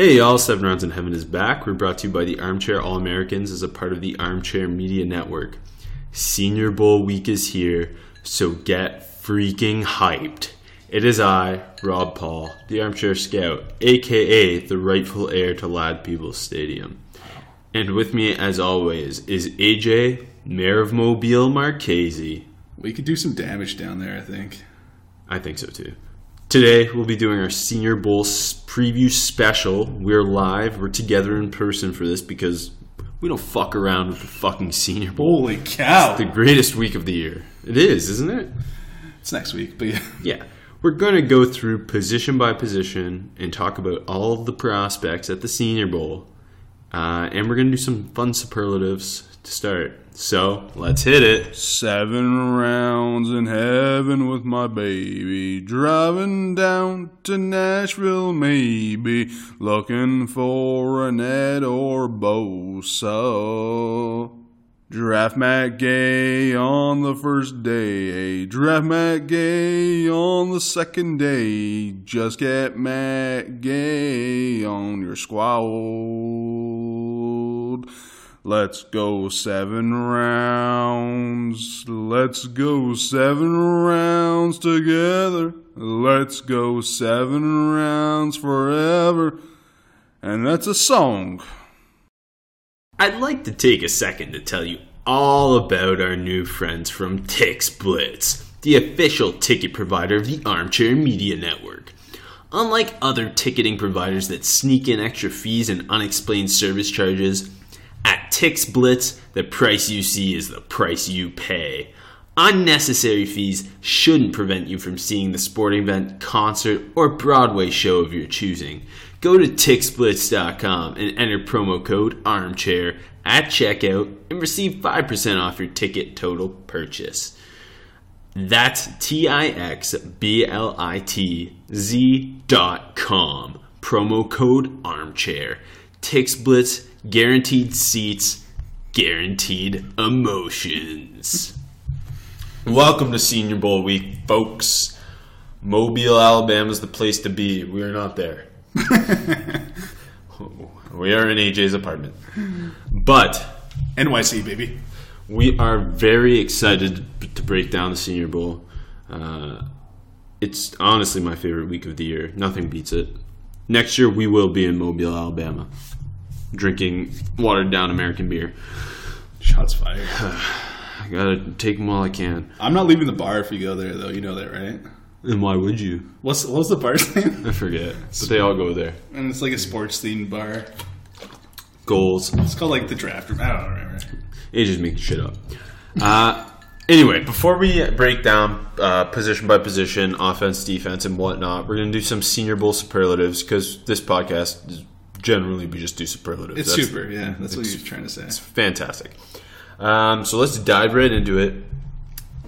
Hey y'all, Seven Rounds in Heaven is back. We're brought to you by the Armchair All Americans as a part of the Armchair Media Network. Senior Bowl week is here, so get freaking hyped. It is I, Rob Paul, the Armchair Scout, aka the rightful heir to Ladd-Peebles Stadium. And with me, as always, is AJ, Mayor of Mobile Marchese. We could do some damage down there, I think. I think so too. Today, we'll be doing our Senior Bowl preview special. We're live, we're together in person for this because we don't fuck around with the fucking Senior Bowl. Holy cow! The greatest week of the year. It is, isn't it? It's next week, but yeah. Yeah. We're going to go through position by position and talk about all of the prospects at the Senior Bowl. Uh, and we're going to do some fun superlatives to start. So, let's hit it. Seven rounds in heaven with my baby. Driving down to Nashville, maybe. Looking for an Ed or Bosa. Draft Matt Gay on the first day. Draft Matt Gay on the second day. Just get Matt Gay on your squad. Let's go seven rounds. Let's go seven rounds together. Let's go seven rounds forever. And that's a song. I'd like to take a second to tell you all about our new friends from Tix Blitz, the official ticket provider of the Armchair Media Network. Unlike other ticketing providers that sneak in extra fees and unexplained service charges, Tix Blitz, the price you see is the price you pay. Unnecessary fees shouldn't prevent you from seeing the sporting event, concert, or Broadway show of your choosing. Go to TixBlitz.com and enter promo code ARMCHAIR at checkout and receive 5% off your ticket total purchase. That's T I X B L I T Z dot com. Promo code armchair. Tix Blitz, guaranteed seats, guaranteed emotions. Welcome to Senior Bowl week, folks. Mobile, Alabama is the place to be. We are not there. we are in AJ's apartment. But NYC, baby. we are very excited to break down the Senior Bowl. Uh, it's honestly my favorite week of the year. Nothing beats it. Next year, we will be in Mobile, Alabama, drinking watered down American beer. Shots fired. I gotta take them while I can. I'm not leaving the bar if you go there, though. You know that, right? And why would you? What's what's the bar's name? I forget. But they all go there. And it's like a sports themed bar. Goals. It's called like the draft room. I don't remember. AJ's making shit up. Uh, anyway, before we break down uh, position by position, offense, defense, and whatnot, we're to do some Senior Bowl superlatives because this podcast is generally we just do superlatives. It's That's- super. Yeah, that's what you're trying to say. It's fantastic. Um, so let's dive right into it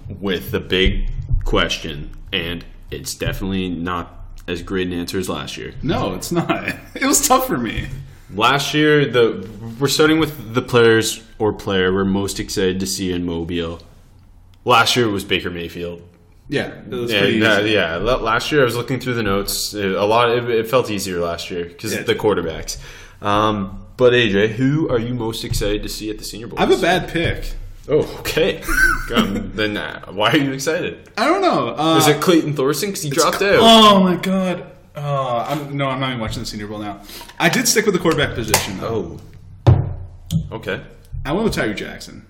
with the big question, and it's definitely not as great an answer as last year. No, it's not. It was tough for me. Last year, the we're starting with the players or player we're most excited to see in Mobile. Last year was Baker Mayfield. Yeah, it was pretty uh, easy. yeah, la- last year I was looking through the notes. It- A lot, it, it felt easier last year because Yeah. the quarterbacks. Um, but AJ, who are you most excited to see at the Senior Bowl? I have a bad pick. Oh, okay. um, then uh, why are you excited? I don't know. Uh, Is it Clayton Thorson because he dropped out? Oh my god. Oh, I'm, no, I'm not even watching the Senior Bowl now. I did stick with the quarterback position. Though. Oh. Okay. I went with Tyree Jackson.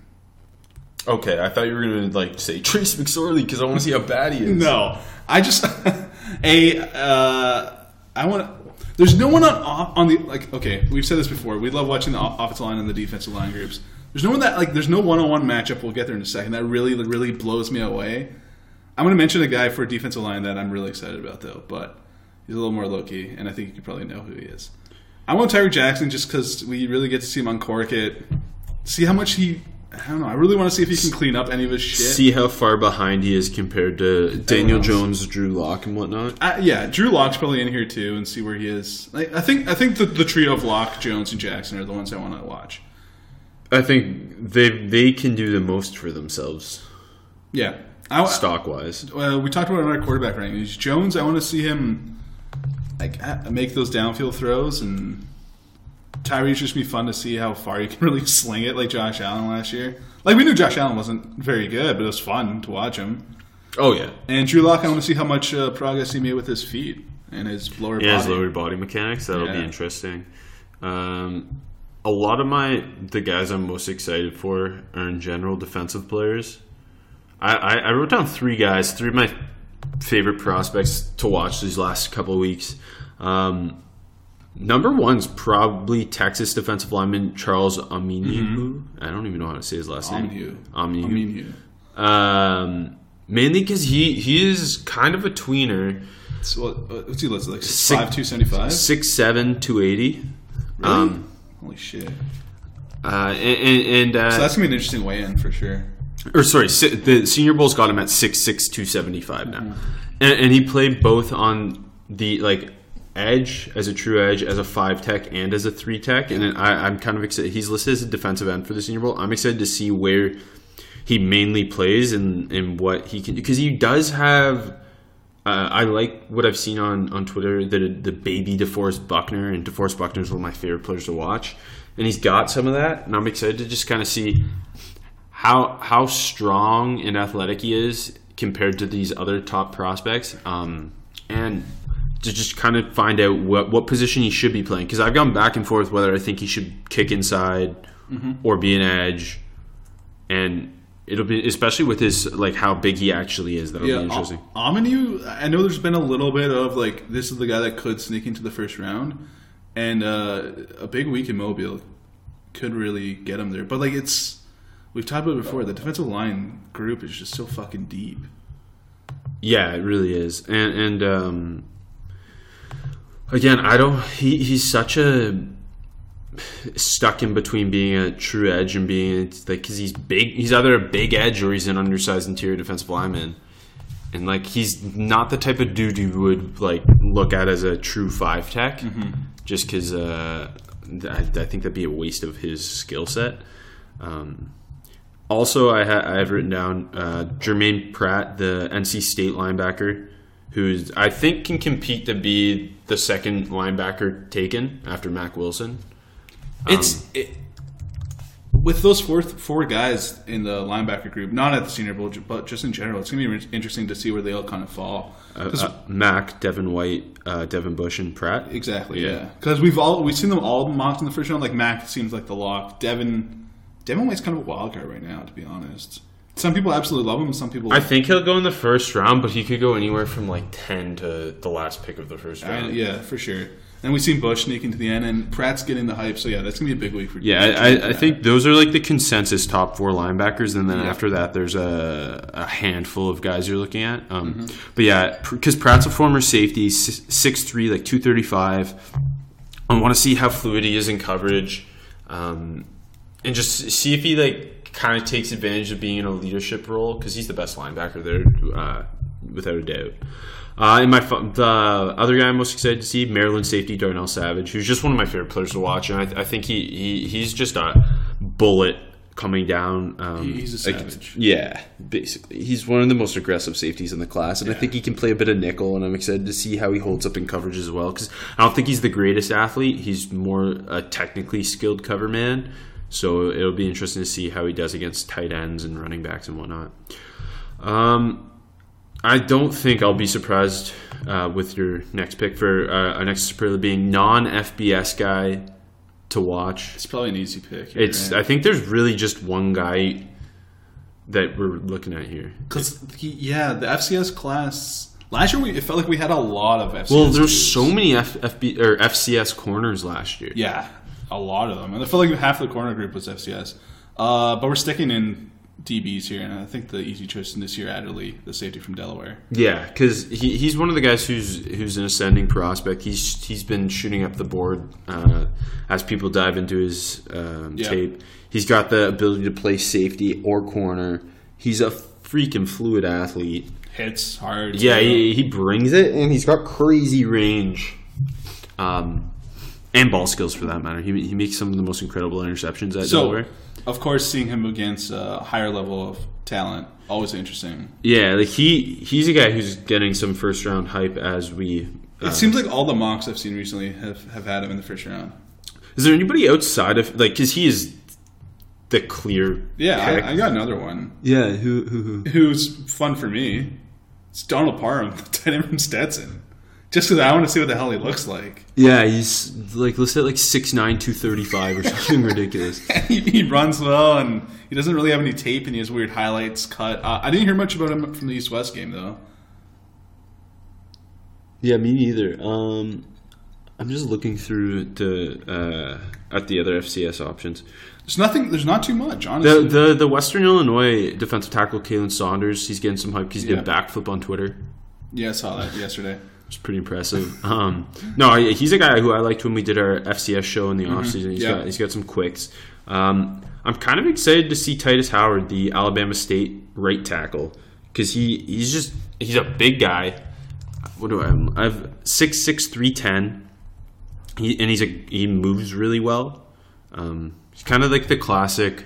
Okay, I thought you were gonna like say Trace McSorley because I want to see how bad he is. No, I just a uh, I want. There's no one on on the like. Okay, we've said this before. We love watching the offensive line and the defensive line groups. There's no one that like. There's no one-on-one matchup. We'll get there in a second. That really really blows me away. I'm to mention a guy for a defensive line that I'm really excited about though, but he's a little more low key, and I think you could probably know who he is. I want Tyree Jackson just because we really get to see him uncork it. see how much he. I don't know. I really want to see if he can clean up any of his shit. See how far behind he is compared to Daniel. Jones, Drew Lock, and whatnot. Uh, yeah, Drew Lock's probably in here too, and see where he is. Like, I think I think the, the trio of Lock, Jones, and Jackson are the ones I want to watch. I think they they can do the most for themselves Yeah, I, stock wise. Uh, we talked about another quarterback rankings. Jones, I want to see him like make those downfield throws, and Tyree's just be fun to see how far he can really sling it, like Josh Allen last year. Like we knew Josh Allen wasn't very good, but it was fun to watch him. Oh yeah, And Drew Lock, I want to see how much uh, progress he made with his feet and his lower yeah, his body. lower body mechanics. That'll be interesting. Um, a lot of my the guys I'm most excited for are in general defensive players. I, I, I wrote down three guys, three of my favorite prospects to watch these last couple of weeks. Um, number one's probably Texas defensive lineman Charles Omenihu. I don't even know how to say his last Omenihu. name. I Omenihu. Um, mainly because he he is kind of a tweener, So, what's he listed like Six- five two seventy five? six seven, two eighty. Really? Um, Holy shit! uh, and and, uh, So that's gonna be an interesting weigh in for sure. or sorry, the Senior Bowl's got him at six six two seventy five now, and, and he played both on the like edge as a true edge, as a five tech, and as a three tech. And I, I'm kind of excited. He's listed as a defensive end for the Senior Bowl. I'm excited to see where he mainly plays and and what he can do because he does have. Uh, I like what I've seen on, on Twitter the the baby DeForest Buckner and DeForest Buckner is one of my favorite players to watch, and he's got some of that, and I'm excited to just kind of see how how strong and athletic he is compared to these other top prospects, um, and to just kind of find out what what position he should be playing because I've gone back and forth whether I think he should kick inside or be an edge, and it'll be especially with his like how big he actually is that'll Yeah, be interesting. A- Omenihu, I know there's been a little bit of like this is the guy that could sneak into the first round, and uh, a big week in Mobile could really get him there. But like it's we've talked about it before. The defensive line group is just so fucking deep. Yeah, it really is. And and um again, I don't he he's such a stuck in between being a true edge and being like cuz he's big he's either a big edge or he's an undersized interior defensive lineman. And like he's not the type of dude you would like look at as a true 5 tech just cuz uh I, I think that'd be a waste of his skill set. Um also, I, ha- I have written down uh, Jermaine Pratt, the NC State linebacker, who's I think can compete to be the second linebacker taken after Mack Wilson. It's it, with those four four guys in the linebacker group, not at the Senior Bowl, but just in general. It's gonna be interesting to see where they all kind of fall. 'Cause- Uh, Mack, Devin White, uh, Devin Bush, and Pratt. Exactly. Yeah. Yeah. Because we've all we've seen them all mocked in the first round. Like Mack seems like the lock. Devin, Devin White's kind of a wild card right now, to be honest. Some people absolutely love him. Some people, I think he'll go in the first round, but he could go anywhere from like ten to the last pick of the first round. yeah, for sure. And we've seen Bush sneaking to the end, and Pratt's getting the hype. So yeah, that's gonna be a big week for. Yeah, I, I, think those are like the consensus top four linebackers, and then Yeah. after that, there's a, a handful of guys you're looking at. Um, But yeah, because Pratt's a former safety, six three, like two thirty five. I want to see how fluid he is in coverage, um, and just see if he like kind of takes advantage of being in a leadership role because he's the best linebacker there, uh, without a doubt. Uh, and my the other guy I'm most excited to see, Maryland safety Darnell Savage, who's just one of my favorite players to watch, and I, I think he, he he's just a bullet coming down. Um, He's a like- savage. yeah, basically, he's one of the most aggressive safeties in the class, and I think he can play a bit of nickel. And I'm excited to see how he holds up in coverage as well, because I don't think he's the greatest athlete. He's more a technically skilled cover man. So it'll be interesting to see how he does against tight ends and running backs and whatnot. Um, I don't think I'll be surprised uh, with your next pick for uh, our next superlative being non FBS guy to watch. it's probably an easy pick. here, It's right? I think there's really just one guy that we're looking at here. Because yeah, the FCS class last year we it felt like we had a lot of FCS. Well, there's so many F, FB or FCS corners last year. yeah, a lot of them, and I feel like half the corner group was FCS. Uh, but we're sticking in DBs here, and I think the easy choice in this year, Adderley, the safety from Delaware. Yeah, because he, he's one of the guys who's who's an ascending prospect. He's he's been shooting up the board uh, as people dive into his um, Yeah. tape. He's got the ability to play safety or corner. He's a freaking fluid athlete. Hits hard. Yeah, he, he brings it, and he's got crazy range, um, and ball skills for that matter. He, he makes some of the most incredible interceptions at So, Delaware. of course, seeing him against a higher level of talent always interesting. Yeah, like he he's a guy who's getting some first round hype as we. It uh, seems like all the mocks I've seen recently have, have had him in the first round. Is there anybody outside of like because he is the clear? Yeah, pick. I, I got another one yeah. Who who who? who's fun for me. It's Donald Parham, the tight end from Stetson. Just because I want to see what the hell he looks like. Yeah, he's like let's say like 6'9", 235 or something ridiculous. he, he runs well, and he doesn't really have any tape, and he has weird highlights cut. Uh, I didn't hear much about him from the East West game though. Yeah, me neither. Um, I'm just looking through the uh, at the other FCS options. There's nothing. There's not too much, honestly. The the the Western Illinois defensive tackle Khalen Saunders, he's getting some hype. He's did Yeah. backflip on Twitter. yeah, I saw that yesterday. It's pretty impressive. Um, no, he's a guy who I liked when we did our FCS show in the offseason. He's Yeah. got he's got some quicks. Um, I'm kind of excited to see Tytus Howard, the Alabama State right tackle, because he he's just he's a big guy. What do I have? I have six six three ten. He and he's a he moves really well. Um, he's kind of like the classic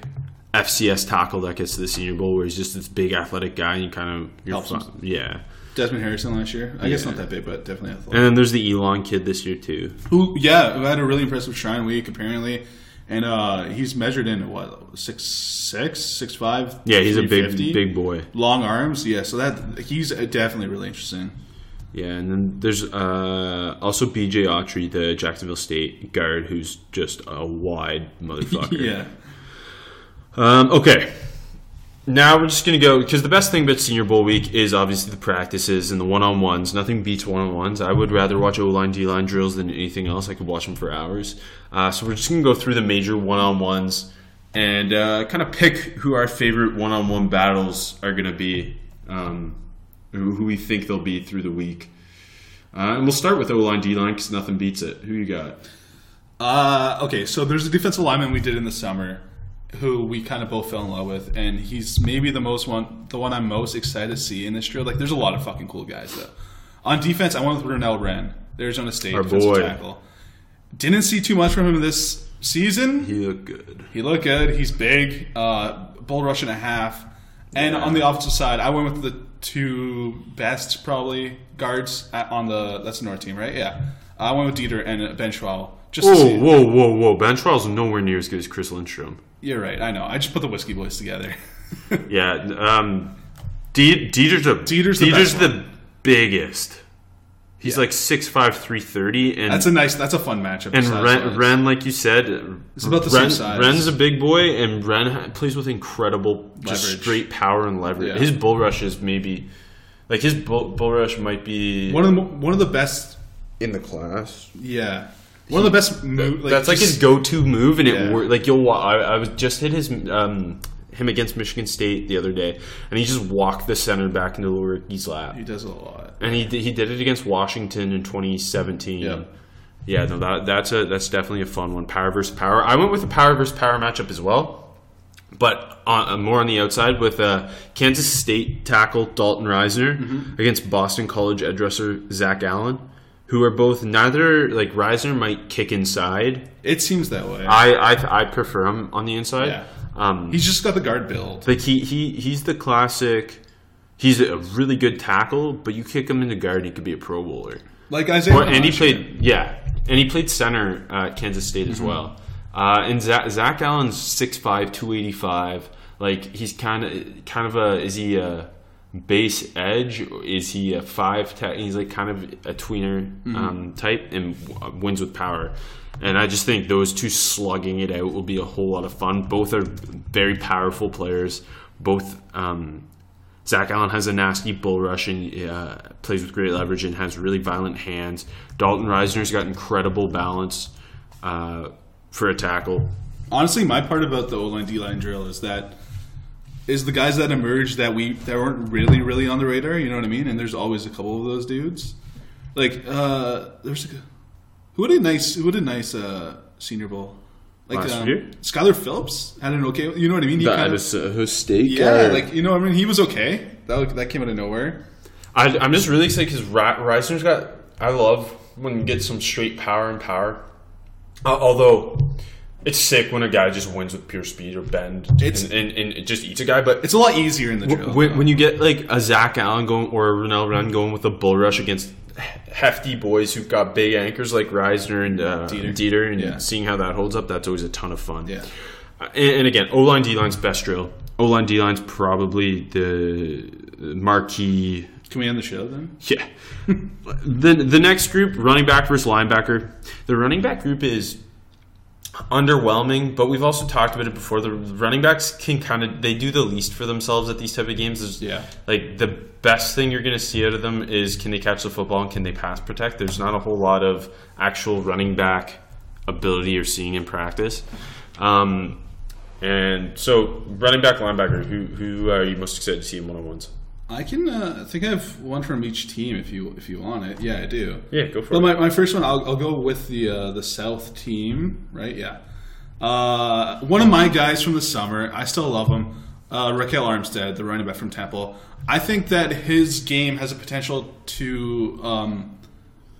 FCS tackle that gets to the Senior Bowl, where he's just this big athletic guy. And you kind of you're Helps him. yeah. Desmond Harrison last year. I guess not that big, but definitely athletic. And then there's the Elon kid this year too. Who, yeah, who had a really impressive Shrine Week apparently, and uh, he's measured in what six six six five. Yeah, he's a big big boy. long arms. Yeah, so that he's definitely really interesting. Yeah, and then there's uh, also BJ Autry, the Jacksonville State guard, who's just a wide motherfucker. Yeah, Um, okay. Now we're just gonna go because the best thing about Senior Bowl week is obviously the practices and the one-on-ones. Nothing beats one-on-ones. I would rather watch O-line, D-line drills than anything else. I could watch them for hours. Uh, so we're just gonna go through the major one-on-ones and uh, kind of pick who our favorite one-on-one battles are gonna be, um, who, we think they'll be through the week. Uh, and we'll start with O-line, D-line because nothing beats it. Who you got? Uh, okay, so there's a defensive lineman we did in the summer who we kind of both fell in love with, and he's maybe the most one, the one I'm most excited to see in this drill. Like, there's a lot of fucking cool guys though. On defense, I went with Renell Wren, Arizona State Our defensive boy. tackle. Didn't see too much from him this season. He looked good. He looked good. He's big. Uh, bull rush and a half. And on the offensive side, I went with the two best probably guards at, on the that's the North team, right? Yeah. I went with Deiter and Benzschawel. Just to Whoa, see. whoa, whoa, whoa! Benzschawel is nowhere near as good as Chris Lindstrom. You're right. I know. I just put the whiskey boys together. Yeah, um, D- Deiter's a Deiter's the Deiter's best the biggest. He's Yeah. like 6'5", 330, and that's a nice. That's a fun matchup. and size-wise. Wren, Wren, like you said, It's about the same size. Wren's a big boy, and Wren plays with incredible just straight power and leverage. Yeah. His bull rush is maybe like his bull, bull rush might be one of the one of the best. in the class. Yeah. One of the best. Mo- That's like just- his go-to move, and Yeah. it worked. Like you'll, I, I was just hit his um, him against Michigan State the other day, and he just walked the center back into the rookie's lap, He does a lot. and he did- he did it against Washington in 2017. Yeah. yeah, no, that that's a that's definitely a fun one. Power versus power. I went with the power versus power matchup as well, but on, uh, more on the outside with uh, Kansas State tackle Dalton Risner Mm-hmm. against Boston College edge rusher Zach Allen. Who are both neither like Risner might kick inside, It seems that way. I, I I prefer him on the inside. Yeah. Um, He's just got the guard build. like he he he's the classic. He's a really good tackle, but you kick him into guard, he could be a Pro Bowler. Like Isaiah. Or, and he played yeah, and he played center at Kansas State as well. Uh, and Zach, Zach Allen's 6'5", 285. Like he's kind of kind of a is he a base edge? Is he a five? Te- he's like kind of a tweener um, type and w- wins with power. And I just think those two slugging it out will be a whole lot of fun. Both are very powerful players. Both um, Zach Allen has a nasty bull rush and uh, plays with great leverage and has really violent hands. Dalton Risner's got incredible balance uh, for a tackle. Honestly, my part about the O line D line drill is that is the guys that emerge that we that weren't really really on the radar. You know what I mean? And there's always a couple of those dudes. Like uh, there's a, who had a nice who had a nice uh, Senior Bowl. Like Last um, year? Skyler Phillips had an okay. You know what I mean? He The kinda- Idaho State yeah, guy. like you know, what I mean, he was okay. That that came out of nowhere. I, I'm just really excited because Ra- Risner's got. I love when you get some straight power and power. Uh, although it's sick when a guy just wins with pure speed or bend It's- and, and, and it just eats a guy. But It's a lot easier in the drill. when, when you get like a Zach Allen going or a Renell Wren going with a bull rush against hefty boys who've got big anchors like Risner and uh, Deiter. Deiter, and Yeah. seeing how that holds up, that's always a ton of fun. yeah, And, and again, O line D line's best drill. O line D line's probably the marquee can we end the show then? yeah. the the next group, running back versus linebacker. The running back group is underwhelming, but we've also talked about it before. The running backs can kind of they do the least for themselves at these type of games. There's, Yeah. Like the best thing you're going to see out of them is can they catch the football and can they pass protect. There's not a whole lot of actual running back ability you're seeing in practice. Um, and so running back, linebacker, who who are you most excited to see in one on ones? I can. Uh, I think I have one from each team if you if you want it. Yeah, I do. Yeah, go for Well, it. my, my first one, I'll, I'll go with the uh, the South team, right? Yeah. Uh, one of my guys from the summer, I still love him. Uh, Ryquell Armstead, the running back from Temple. I think that his game has a potential to, um,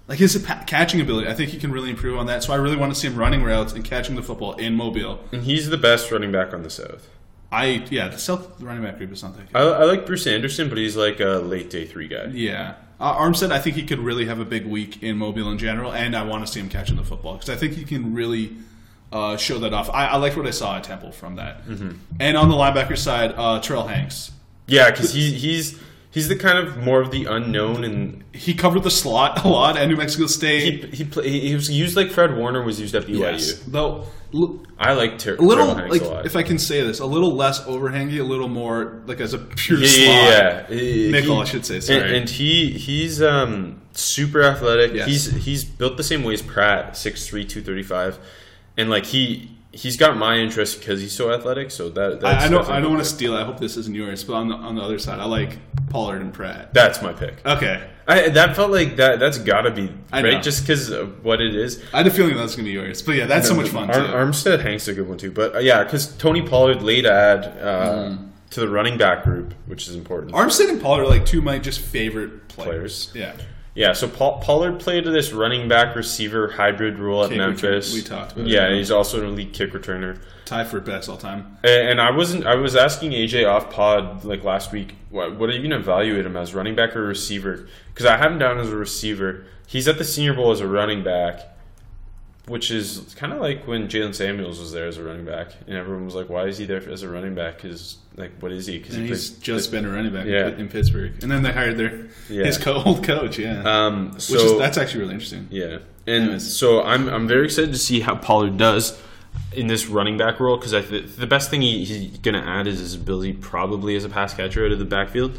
like his catching ability. I think he can really improve on that. So I really want to see him running routes and catching the football in Mobile. And he's the best running back on the South. I yeah, the South running back group is not that good. I, I like Bruce Anderson, but he's like a late day three guy. Yeah. Uh, Armstead, I think he could really have a big week in Mobile in general, and I want to see him catching the football because I think he can really uh, show that off. I, I liked what I saw at Temple from that. Mm-hmm. And on the linebacker side, uh, Terrill Hanks. Yeah, because he, he's he's the kind of more of the unknown, and He covered the slot a lot at New Mexico State. he he, play, he was used like Fred Warner was used at BYU. yes. Though, l- I like Ter- a little, like, a lot. if I can say this, a little less overhangy, a little more, like, as a pure yeah, slot. yeah, yeah. Nickel, he- I should say, And, and he he's um, super athletic. Yes. He's he's built the same way as Pratt, 6'3", 235. and like he he's got my interest because he's so athletic. So that that's I, I don't, I don't want to steal. I hope this isn't yours. But on the, on the other side, I like Pollard and Pratt. That's my pick. Okay. I, that felt like that. That's got to be I right, know. just because of what it is. I had a feeling that was going to be yours. But yeah, that's so much fun, too. Armstead Hank's a good one too, but uh, yeah, because Tony Pollard late add uh, Mm. to the running back group, which is important. Armstead and Pollard are like two of my just favorite Players. players. Yeah. Yeah, so Paul, Pollard played this running back receiver hybrid role at Kick Memphis. return- we talked about it, Yeah, yeah. he's also an elite kick returner. Tie for best all time. And, and I wasn't. I was asking AJ off pod like last week. What, what are you going to evaluate him as, running back or receiver? Because I have him down as a receiver. He's at the Senior Bowl as a running back, which is kind of like when Jaylen Samuels was there as a running back, and everyone was like, "Why is he there as a running back? Because like, what is he? Because And he he's plays just been a running back Yeah. in Pittsburgh. And then they hired their Yeah. his co- old coach, yeah. Um, so Which is that's actually really interesting. Yeah, and Anyways. so I'm I'm very excited to see how Pollard does in this running back role because I th- the best thing he, he's going to add is his ability probably as a pass catcher out of the backfield.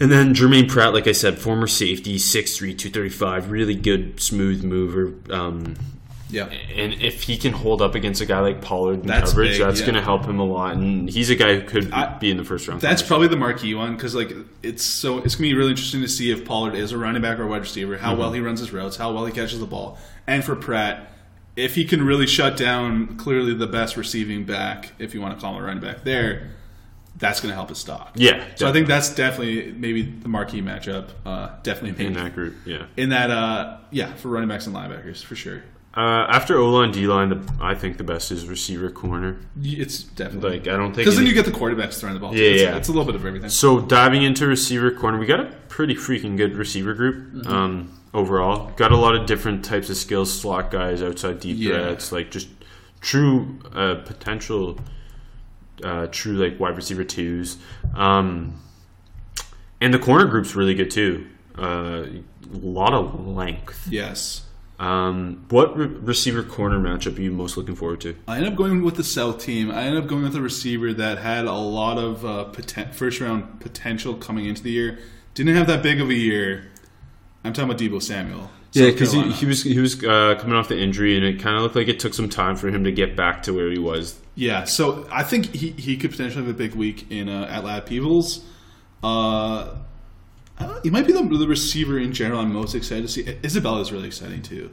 And then Jermaine Pratt, like I said, former safety, 6'3", 235, really good smooth mover. Um, Yeah. and if he can hold up against a guy like Pollard in That's coverage, big, that's yeah. going to help him a lot. And he's a guy who could I- be in the first round. That's probably the marquee one because like it's so it's gonna be really interesting to see if Pollard is a running back or a wide receiver, how Mm-hmm. well he runs his routes, how well he catches the ball, and for Pratt, if he can really shut down clearly the best receiving back, if you want to call him a running back there, that's gonna help his stock. Yeah, So I think that's definitely maybe the marquee matchup. Uh, definitely in that group. Yeah. in that uh, yeah for running backs and linebackers for sure. Uh, after O line, D line, I think the best is receiver corner. It's definitely Like I don't think because then you get the quarterbacks throwing the ball. Yeah, it's, yeah. it's a little bit of everything. So diving into receiver corner, we got a pretty freaking good receiver group um, overall. Got a lot of different types of skills, slot guys, outside deep Yeah. threats, like just true uh, potential, uh, true like wide receiver twos. Um, and the corner group's really good too. Uh, a lot of length. Yes. Um, what re- receiver corner matchup are you most looking forward to? I end up going with the South team. I end up going with a receiver that had a lot of uh, poten- first round potential coming into the year. Didn't have that big of a year. I'm talking about Deebo Samuel. Yeah, because he, he was he was uh, coming off the injury, and it kind of looked like it took some time for him to get back to where he was Yeah, so I think he, he could potentially have a big week in uh, at Ladd-Peebles. Uh, I don't- he might be the, the receiver in general I'm most excited to see. Isabella is really exciting too,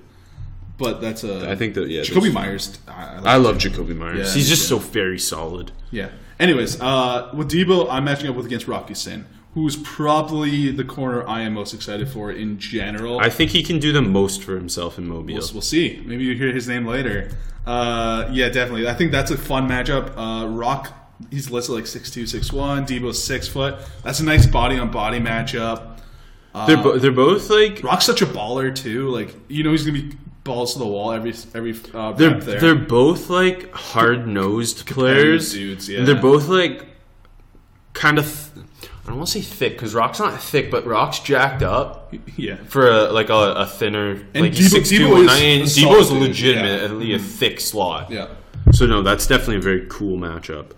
but that's a. I think that yeah. Jakobi that's- Meyers. I, I like I love Jakobi Meyers. Yeah, He's just yeah. so very solid. Yeah. Anyways, uh, with Deebo, I'm matching up with against Rock Ya-Sin, who's probably the corner I am most excited for in general. I think he can do the most for himself in Mobile. We'll, we'll see. Maybe you hear his name later. Uh, yeah, definitely. I think that's a fun matchup. Uh, Rock, he's listed like 6'2", 6'1". Deebo's six foot. That's a nice body on body matchup. they're bo- they're both like Rock's such a baller too. Like you know, he's gonna be balls to the wall every every uh, they're there. they're both like hard nosed players. dudes, And They're both like kind of. Th- I don't want to say thick because Rock's not thick, but Rock's jacked up yeah. for a, like a, a thinner. And like he's Deebo- 6'2", Deebo is 190, a solid Deebo's legitimately a thick slot. Yeah. So no, that's definitely a very cool matchup.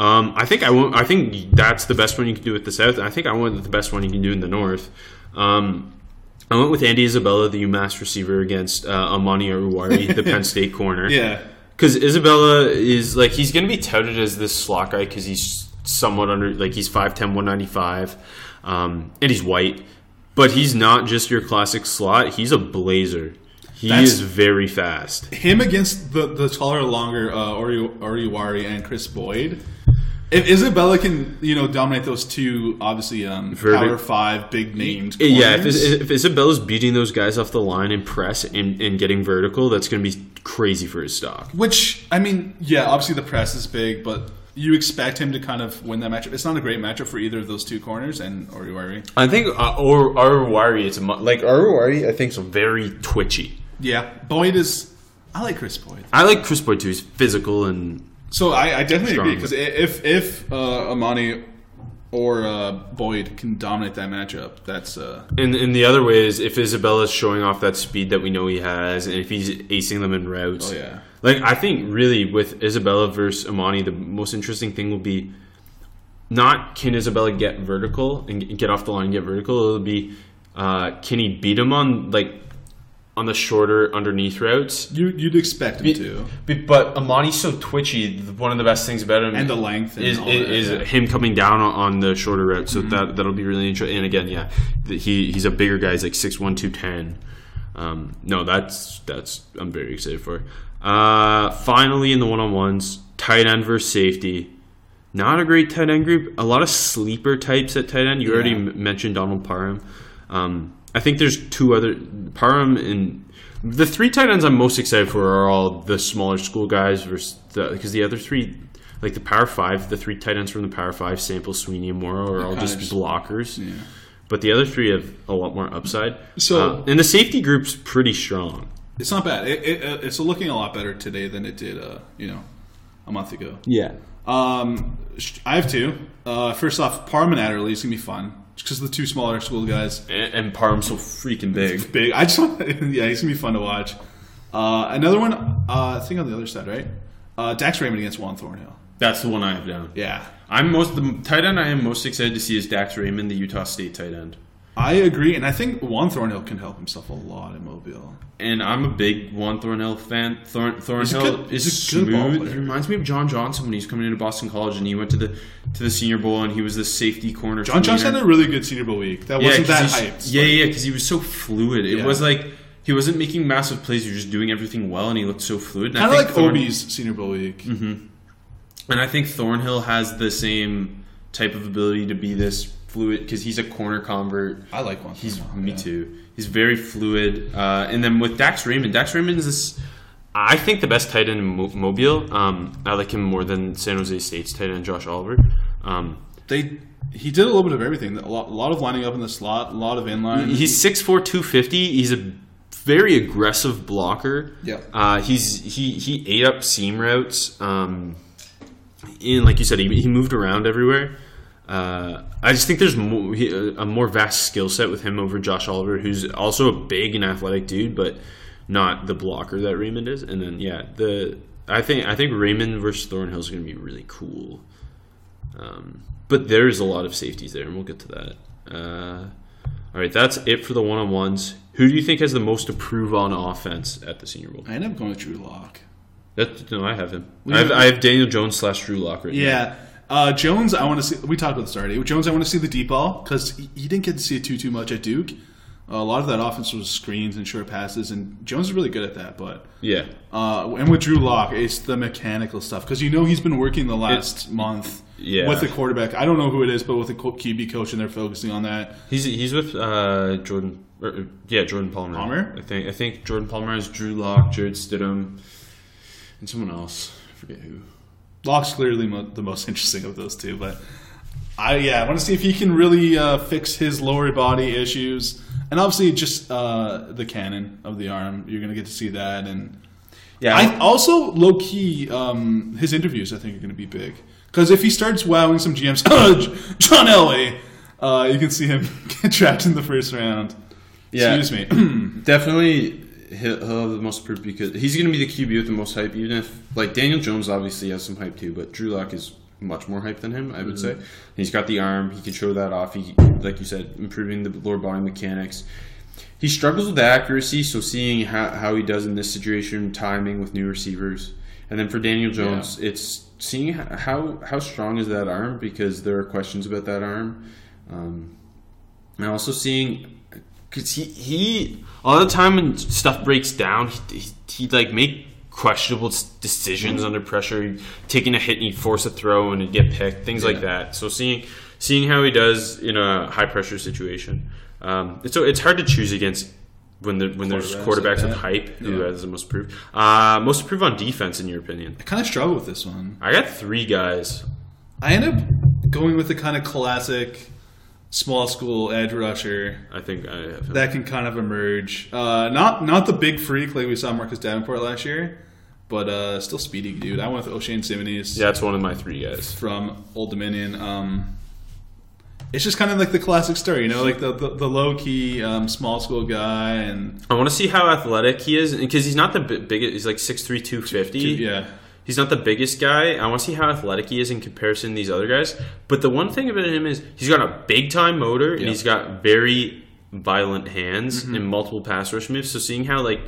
Um, I think I went, I think that's the best one you can do with the south. I think I with the best one you can do in the north. Um, I went with Andy Isabella, the UMass receiver, against uh, Amani Oruwariye, the Penn State corner. Yeah. because Isabella is like he's going to be touted as this slot guy because he's somewhat under like he's 5'10", 195, um, and he's white, but he's not just your classic slot. He's a blazer. He That's- is very fast. him against the the taller, longer uh, Ori Oruwariye and Kris Boyd. If Isabella can, you know, dominate those two, obviously, um, Verdi- power five, big named. Yeah, if, corners, if Isabella's beating those guys off the line and press and, and getting vertical, that's going to be crazy for his stock. which I mean, yeah, obviously the press is big, but you expect him to kind of win that matchup. It's not a great matchup for either of those two corners and Oruwariye. I think uh, or Oruwariye, it's a, mu- like Oruwariye. I think is very twitchy. Yeah, Boyd is. I like Kris Boyd. I like Kris Boyd too. He's physical and So I, I definitely agree because if if uh, Amani or uh, Boyd can dominate that matchup, that's uh, And, and the other way is if Isabella's showing off that speed that we know he has, and if he's acing them in routes. Oh, yeah. Like I think really with Isabella versus Amani, the most interesting thing will be not can Isabella get vertical and get off the line and get vertical. It'll be uh, can he beat him on like on the shorter underneath routes. you you'd expect him to. Be- But Amani's so twitchy. One of the best things about him And the length and is, is, yeah. Mm-hmm. him coming down on, on the shorter route. So that that'll be really interesting. And again, yeah, he he's a bigger guy. He's like six one two ten. Um, no, that's that's I'm very excited for. Uh, finally, in the one on ones, tight end versus safety. Not a great tight end group. A lot of sleeper types at tight end. You already m- mentioned Donald Parham. Um, I think there's two other Parham and the three tight ends I'm most excited for are all the smaller school guys versus because the other three, like the Power Five, the three tight ends from the Power Five, Sample, Sweeney, and Morrow, are all just just- blockers. But the other three have a lot more upside. So- Uh, and the safety group's pretty strong. It's not bad. It, it, it's looking a lot better today than it did, uh, you know, a month ago. Yeah. Um, I have two. Uh, first off, Parham and Adderley is gonna be fun because the two smaller school guys. And, and Parham's so freaking big. Big. I just want. yeah, he's gonna be fun to watch. Uh, another one. Uh, I think on the other side, right? Uh, Dax Raymond against Juan Thornhill. That's the one I have down. Yeah, I'm most the tight end I am most excited to see is Dax Raymond, the Utah State tight end. I agree, and I think Juan Thornhill can help himself a lot in Mobile. And I'm a big Juan Thornhill fan. Thorn, Thornhill good- is a good ball smooth. He reminds me of John Johnson when he's coming into Boston College and he went to the to the Senior Bowl and he was the safety corner. John Johnson had a really good Senior Bowl week. That wasn't that hyped. Yeah, yeah, because he was so fluid. It Yeah. was like he wasn't making massive plays. He was just doing everything well, and he looked so fluid. Kind of like Thorn- Obi's Senior Bowl week. Mm-hmm. And I think Thornhill has the same type of ability to be this fluid because he's a corner convert. I like Juan. He's Thornhill, me yeah. too. He's very fluid. Uh, and then with Dax Raymond, Dax Raymond is this. I think the best tight end in Mo- Mobile. Um, I like him more than San Jose State's tight end Josh Oliver. Um, They he did a little bit of everything. A lot, a lot of lining up in the slot, a lot of inline. he's 6'4", 250. He's a very aggressive blocker. Yeah. Uh, he's he he ate up seam routes. Um, and like you said, he, he moved around everywhere. Uh, I just think there's more, he, a more vast skill set with him over Josh Oliver, who's also a big and athletic dude, but not the blocker that Raymond is. And then yeah, the I think I think Raymond versus Thornhill is going to be really cool. Um, but there's a lot of safeties there, and we'll get to that. Uh, all right, that's it for the one on ones. Who do you think has the most to prove on offense at the Senior Bowl? I end up going with Drew Lock. That, no, I have him. I have, I have Daniel Jones slash Drew Lock right now. Yeah. Uh, Jones, I want to see. We talked about this already. Jones, I want to see the deep ball because he, he didn't get to see it too too much at Duke. a lot of that offense was screens and short passes, and Jones is really good at that. But Yeah. uh, and with Drew Lock, it's the mechanical stuff because you know he's been working the last month yeah. with the quarterback. I don't know who it is, but with the QB coach, and they're focusing on that. He's he's with uh, Jordan. Or, yeah, Jordan Palmer. Palmer? I think I think Jordan Palmer is Drew Lock, Jarrett Stidham, and someone else. I forget who. Lock's clearly mo- the most interesting of those two, but I yeah, I want to see if he can really uh, fix his lower body issues, and obviously just uh, the cannon of the arm. You're gonna get to see that, and Yeah. I also low key um, his interviews. I think are gonna be big because if he starts wowing some GMs, John Elway, uh, you can see him get trapped in the first round. Yeah. Excuse me. Definitely, he'll, he'll have the most proof because he's going to be the QB with the most hype. Even if like Daniel Jones obviously has some hype too, but Drew Lock is much more hype than him. I would say he's got the arm. He can show that off. He, like you said, improving the lower body mechanics. He struggles with accuracy, so seeing how, how he does in this situation, timing with new receivers, and then for Daniel Jones, it's seeing how how strong is that arm because there are questions about that arm, um, and also seeing because he he a lot of the time when stuff breaks down, he he, he like make questionable decisions under pressure, taking a hit and he force a throw and it get picked, things like that. So seeing seeing how he does in a high pressure situation, um, it's so it's hard to choose against. When, the, when there's Quarterbacks like with hype, who Yeah. has the most proof? Uh, most proof on defense, in your opinion? I kind of struggle with this one. I got three guys. I end up going with the kind of classic small school edge rusher I think I have him. that can kind of emerge. Uh, not not the big freak like we saw Marcus Davenport last year, but uh, still speedy dude. I went with Oshane Ximines yeah, that's one of my three guys. from Old Dominion. Um, it's just kind of like the classic story, you know, like the the, the low key um, small school guy, and I want to see how athletic he is because he's not the bi- biggest. He's like six three two fifty. yeah, He's not the biggest guy. I want to see how athletic he is in comparison to these other guys. But the one thing about him is he's got a big time motor and Yeah. he's got very violent hands and multiple pass rush moves. So seeing how like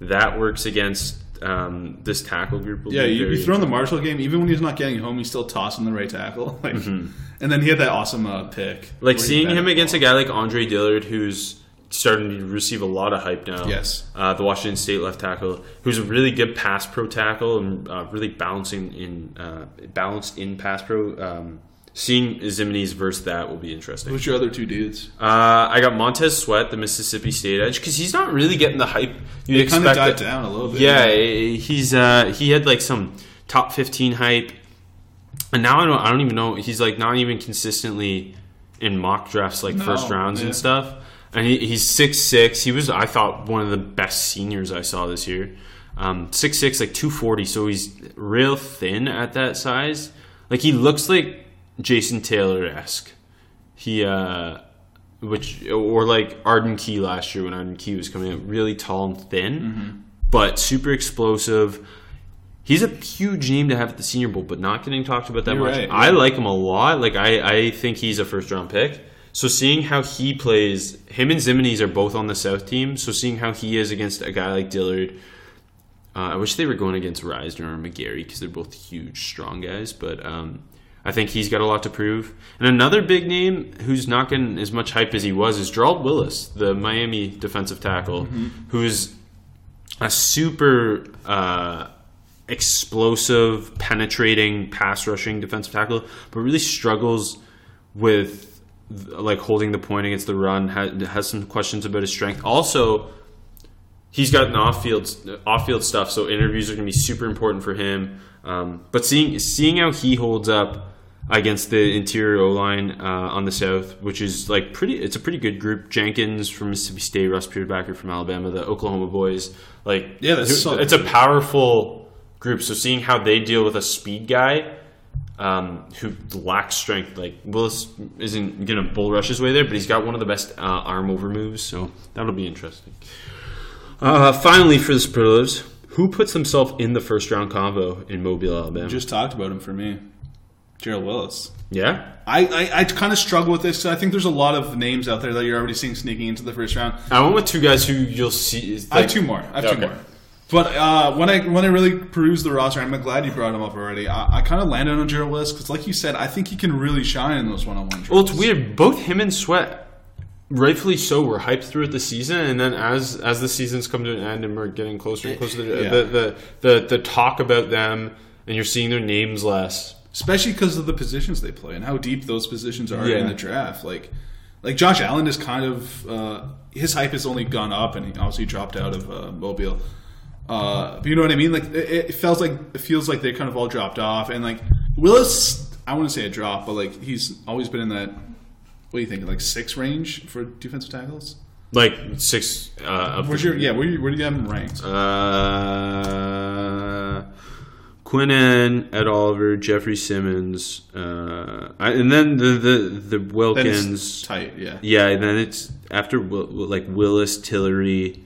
that works against um, this tackle group. Will yeah. be You, you throw in the Marshall game, even when he's not getting home, he's still tossing the right tackle. Like, and then he had that awesome uh, pick. like seeing him against a guy like Andre Dillard, who's starting to receive a lot of hype now. Yes. uh, the Washington State left tackle, who's a really good pass pro tackle and uh, really balancing in uh, balanced in pass pro. Um, seeing Ximines versus that will be interesting. Who's your other two dudes? Uh, I got Montez Sweat, the Mississippi State edge, because he's not really getting the hype you'd It kind of died it- down a little bit. yeah, he's uh, he had like some top fifteen hype, and now I don't I don't even know he's like not even consistently in mock drafts like No, first rounds yeah. and stuff. And he, he's six six. He was I thought one of the best seniors I saw this year. Um, six six like two forty. So he's real thin at that size. Like he looks like Jason Taylor esque. He uh, which or like Arden Key last year when Arden Key was coming out, really tall and thin, Mm-hmm. but super explosive. He's a huge name to have at the Senior Bowl, but not getting talked about that You're much. right, I like him a lot. Like I, I think he's a first round pick. So seeing how he plays, him and Ximines are both on the South team. So seeing how he is against a guy like Dillard, uh, I wish they were going against Risner or McGary because they're both huge, strong guys. But um, I think he's got a lot to prove. And another big name who's not getting as much hype as he was is Gerald Willis, the Miami defensive tackle, who's a super uh, explosive, penetrating, pass rushing defensive tackle, but really struggles with like holding the point against the run. Has, has some questions about his strength. Also, he's got an off field off field stuff, so interviews are going to be super important for him. Um, but seeing seeing how he holds up against the interior O line uh, on the south, which is like pretty, it's a pretty good group. Jenkins from Mississippi State, Ross Pierschbacher from Alabama, the Oklahoma boys. Like, Yeah, that's solid. it's a powerful group. So seeing how they deal with a speed guy. Um, who lacks strength? Like Willis isn't gonna bull rush his way there, but he's got one of the best uh, arm over moves, so that'll be interesting. Uh, finally, for the superlatives, who puts himself in the first round combo in Mobile, Alabama? Just talked about him for me. Gerald Willis. yeah, I, I, I kind of struggle with this. I think there's a lot of names out there that you're already seeing sneaking into the first round. I went with two guys who you'll see. Is I have two more. I have Okay. two more. But uh, when I when I really perused the roster, I'm glad you brought him up already. I, I kind of landed on Gerald Willis because, like you said, I think he can really shine in those one-on-one. Well, it's weird. Both him and Sweat, rightfully so, were hyped throughout the season, and then as as the seasons come to an end and we're getting closer and closer, to Yeah. the, the the the talk about them, and you're seeing their names less. especially because of the positions they play and how deep those positions are Yeah. in the draft. Like, like Josh Allen is kind of uh, his hype has only gone up, and he obviously dropped out of uh, Mobile. Uh, but you know what I mean? Like, it, it feels like it feels like they kind of all dropped off, and like Willis, I wouldn't say a drop, but like he's always been in that. What do you think? Like six range for defensive tackles? Like six. Uh, Where's your yeah? Where, where do you have him ranked? Uh, Quinnen, Ed Oliver, Jeffrey Simmons, uh, I- and then the the the Wilkins. tight, yeah. Yeah, and then it's after like Willis, Tillery.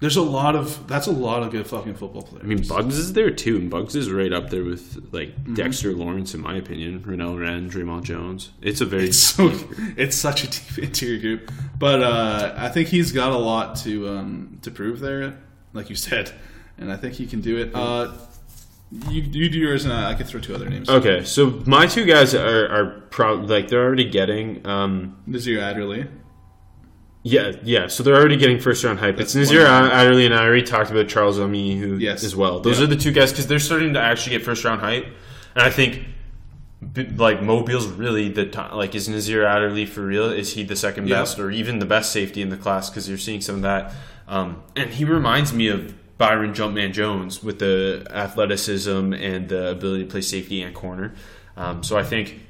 There's a lot of that's a lot of good fucking football players. I mean, Buggs is there too, and Buggs is right up there with like Mm-hmm. Dexter Lawrence, in my opinion. Renell Wren, Dre'Mont Jones. It's a very so it's such a deep interior group. But uh, I think he's got a lot to um, to prove there, like you said, and I think he can do it. Uh, you, you do yours, and I, I can throw two other names. okay. So my two guys are are pro- like they're already getting. um Nasir Adderley. Yeah, yeah. So they're already getting first round hype. It's Nasir. Adderley and I already talked about Charles Omenihu Yes. as well. Those Yeah. are the two guys because they're starting to actually get first round hype, and I think like Mobile's really the top. Like, is Nasir Adderley for real? Is he the second Yeah. best or even the best safety in the class? Because you're seeing some of that, um, and he reminds me of Byron Jumpman Jones with the athleticism and the ability to play safety and corner. Um, so I think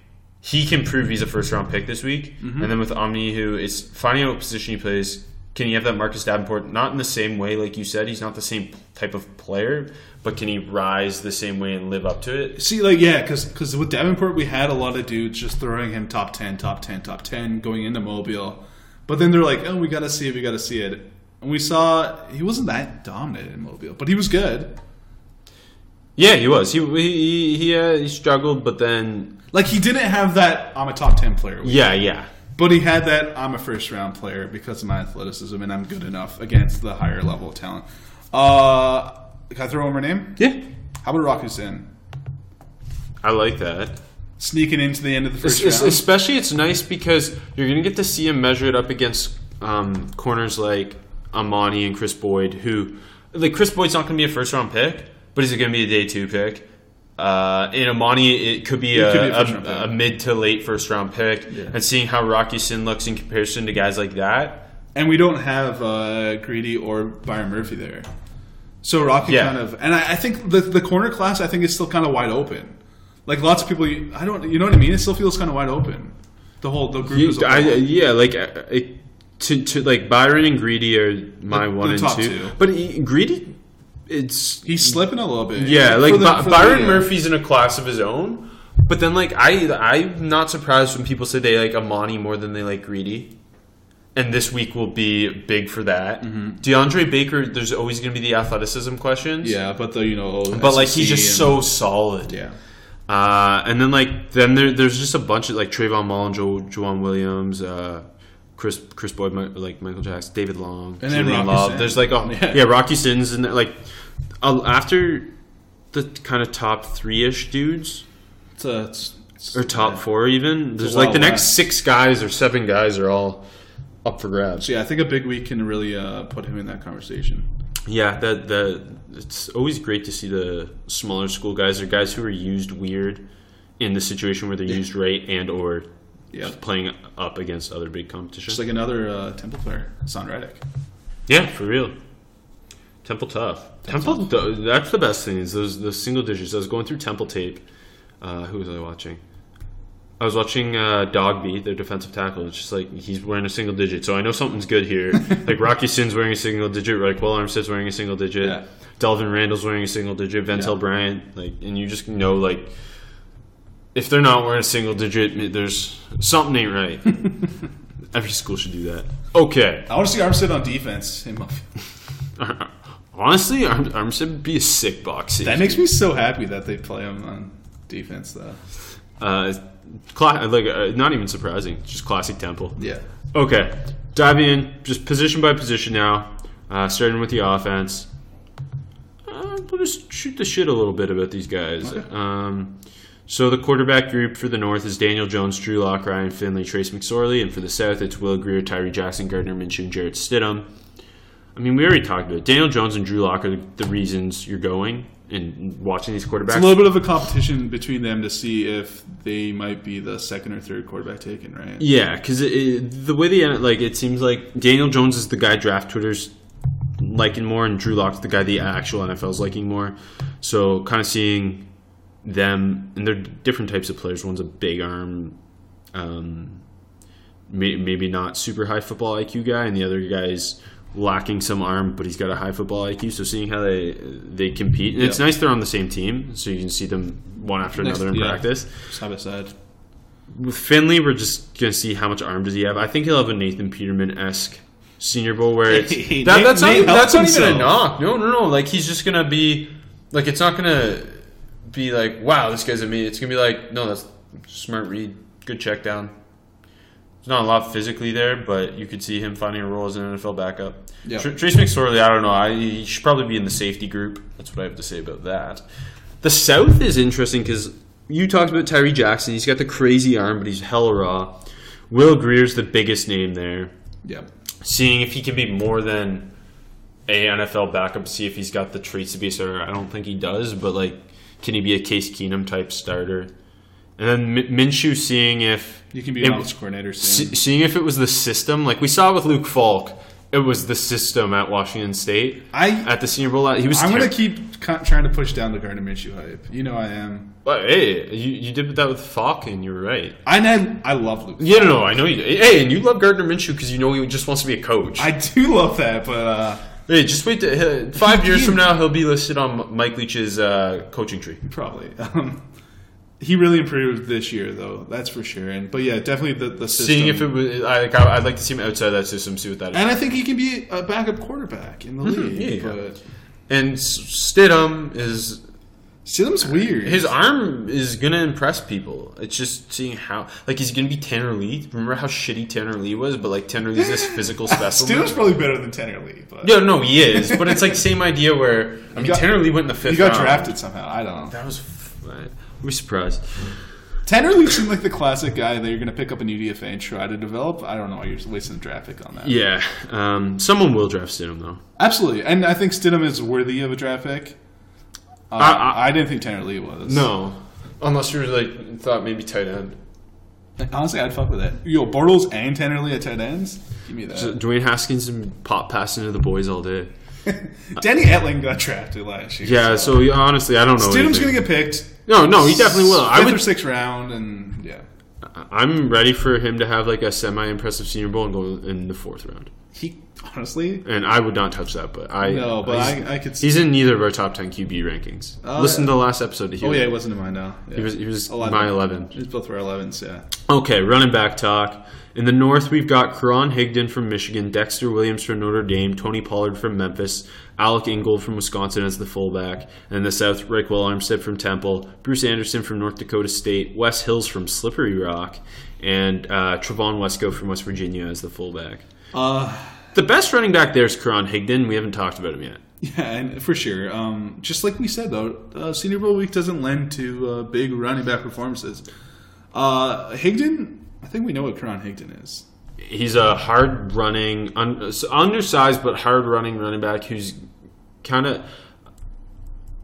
he can prove he's a first round pick this week. Mm-hmm. And then with Omenihu, who is finding out what position he plays, can he have that Marcus Davenport? Not in the same way, like you said, he's not the same type of player, but can he rise the same way and live up to it? See, like, yeah, because with Davenport, we had a lot of dudes just throwing him top 10, top 10, top 10 going into Mobile. But then they're like, oh, we got to see it, we got to see it. And we saw he wasn't that dominant in Mobile, but he was good. Yeah, he was. He he he, uh, he struggled, but then Like, he didn't have that, I'm a top 10 player. yeah, yeah. But he had that I'm a first round player because of my athleticism and I'm good enough against the higher level talent. Uh, can I throw one more name? Yeah. How about Rock Ya-Sin? I like that. Sneaking into the end of the first es- round. Especially, it's nice because you're going to get to see him measure it up against um, corners like Amani and Kris Boyd, who, like, Kris Boyd's not going to be a first round pick, but is it going to be a day two pick? Uh, in Amani, it could be, It a, could be a a, a mid to late first round pick. And seeing how Rock Ya-Sin looks in comparison to guys like that. And we don't have uh, Greedy or Byron Murphy there. So Rocky Yeah. kind of, and I, I think the the corner class, I think is still kind of wide open. Like lots of people, I don't, you know what I mean? It still feels kind of wide open. The whole the group is. I, yeah, like uh, it, to, to like Byron and Greedy are my The- one the and two. two. But Greedy, it's He's slipping a little bit. Yeah, like the- the, Byron uh, Murphy's in a class of his own. But then, like, I I'm not surprised when people say they like Amani more than they like Greedy. And this week will be big for that. DeAndre Baker, there's always going to be the athleticism questions. Yeah, but the you know, But like he's just so solid. yeah. Uh, and then like then there, there's just a bunch of like Trayvon Mullen, Joe, Juwan Williams, uh, Kris Kris Boyd, Mi- like Michael Jackson, David Long, And then Rocky Love. Sin. There's like oh Yeah. yeah. Rock Ya-Sins and like uh, after the kind of top three ish dudes It's, uh, it's, it's- or top yeah. four even. There's like the next six guys or seven guys are all up for grabs. So yeah, I think a big week can really uh, put him in that conversation. Yeah, that that it's always great to see the smaller school guys or guys who are used weird in the situation where they're used right and or Yeah. playing up against other big competition. Just like another uh, Temple player, Son Reddick. yeah, for real. Temple tough. Temple, th- that's the best thing is those those single digits. I was going through Temple tape. Uh, who was I watching? I was watching uh, Dogbe, their defensive tackle. It's just like he's wearing a single digit, so I know something's good here. like Rock Ya-Sin's wearing a single digit, like Will Armstead's wearing a single digit, Yeah. Delvon Randall's wearing a single digit, Ventell Yeah. Bryant, like, and you just know like if they're not wearing a single digit, there's something ain't right. Every school should do that. Okay, I want to see Armstead on defense. In honestly, Arm- Armstead would be a sick box. That makes me so happy that they play him on defense, though. uh, cla- like uh, not even surprising, just classic Temple. Yeah. Okay, diving in just position by position now, uh, starting with the offense. we'll just shoot the shit a little bit about these guys. Um, so the quarterback group for the North is Daniel Jones, Drew Lock, Ryan Finley, Trace McSorley, and for the South it's Will Grier, Tyree Jackson, Gardner Minshew, Jarrett Stidham. I mean, we already talked about it. Daniel Jones and Drew Lock are the, the reasons you're going and watching these quarterbacks. It's a little bit of a competition between them to see if they might be the second or third quarterback taken, right? Yeah, because the way they like it seems like Daniel Jones is the guy draft Twitter's liking more, and Drew Lock's the guy the actual NFL's liking more. So kind of seeing them, and they're different types of players. One's a big arm, um, may, maybe not super high football IQ guy, and the other guy's lacking some arm, but he's got a high football IQ. So seeing how they they compete, and it's nice they're on the same team, so you can see them one after Next- another in yeah. practice. Side by side. With Finley, we're just gonna see how much arm does he have. I think he'll have a Nathan Peterman esque Senior Bowl where it's that, that's not that's not even a knock. No, no, no. Like he's just gonna be like it's not gonna be like wow this guy's amazing. It's gonna be like no that's smart read, good check down. There's not a lot physically there, but you could see him finding a role as an NFL backup. Yeah. Tr- Trace McSorley, I don't know. I, he should probably be in the safety group. That's what I have to say about that. The South is interesting because you talked about Tyree Jackson. He's got the crazy arm, but he's hella raw. Will Grier's the biggest name there. Yeah. Seeing if he can be more than a NFL backup, see if he's got the traits to be a starter. I don't think he does, but like, can he be a Case Keenum type starter? And then Min- Minshew, seeing if You can be an offensive coordinator soon. Se- seeing if it was the system, like we saw with Luke Falk, it was the system at Washington State. I- at the Senior Bowl, he was. I'm going to keep co- trying to push down the Gardner Minshew hype. You know I am. But hey, you, you did that with Falk, and you're right. I know, I love Luke. Yeah, no, no, I know you. Hey, and you love Gardner Minshew because you know he just wants to be a coach. I do love that, but uh, hey, just wait. To, uh, five years from now, he'll be listed on Mike Leach's uh, coaching tree. probably. Um, he really improved this year, though. That's for sure. And but yeah, definitely the the system. Seeing if it was, I, like, I'd like to see him outside that system, see what that is. and I think he can be a backup quarterback in the league. Mm-hmm. yeah, yeah. But And Stidham is Stidham's weird. His arm is gonna impress people. It's just seeing how like he's gonna be Tanner Lee. Remember how shitty Tanner Lee was, but like Tanner Lee's this physical specimen. Stidham's probably better than Tanner Lee, but yeah, no, he is, but it's like same idea where I mean got- Tanner Lee went in the fifth. he got round. drafted somehow. I don't know. That was. We're surprised. Tanner Lee seemed like the classic guy that you're going to pick up an UDFA and try to develop. I don't know why you're wasting the draft pick on that. Yeah, um, someone will draft Stidham though. Absolutely, and I think Stidham is worthy of a draft pick. Uh, I- I, I- didn't think Tanner Lee was. No, unless you were like thought maybe tight end. honestly, I'd fuck with that. Yo, Bortles and Tanner Lee at tight ends. Give me that. Dwayne Haskins and pop passing to the boys all day. Danny Etling got drafted last year. Yeah, so yeah, honestly, I don't know. Stidham's going to get picked. No, no, he definitely will. I Fifth would or sixth round, and yeah, I'm ready for him to have like a semi-impressive Senior Bowl and go in the fourth round. he honestly. And I would not touch that, but I No, but he's, I- I could see- He's in neither of our top ten QB rankings. Oh, Listen to the last episode to hear. Oh yeah, he wasn't in mine now. Yeah. he was he was 11. my eleven. It's both were 11s, yeah. Okay, running back talk. In the north, we've got Karan Higdon from Michigan, Dexter Williams from Notre Dame, Tony Pollard from Memphis, Alec Ingold from Wisconsin as the fullback, and in the south, Rick Ryquell Armstead from Temple, Bruce Anderson from North Dakota State, Wes Hills from Slippery Rock, and uh, Trevon Wesco from West Virginia as the fullback. Uh, The best running back there is Karan Higdon. We haven't talked about him yet. yeah, and for sure. Um, just like we said, though, uh, Senior Bowl week doesn't lend to uh, big running back performances. Uh, Higdon, I think we know what Karan Higdon is. He's a hard running, un, undersized but hard running running back who's kind of,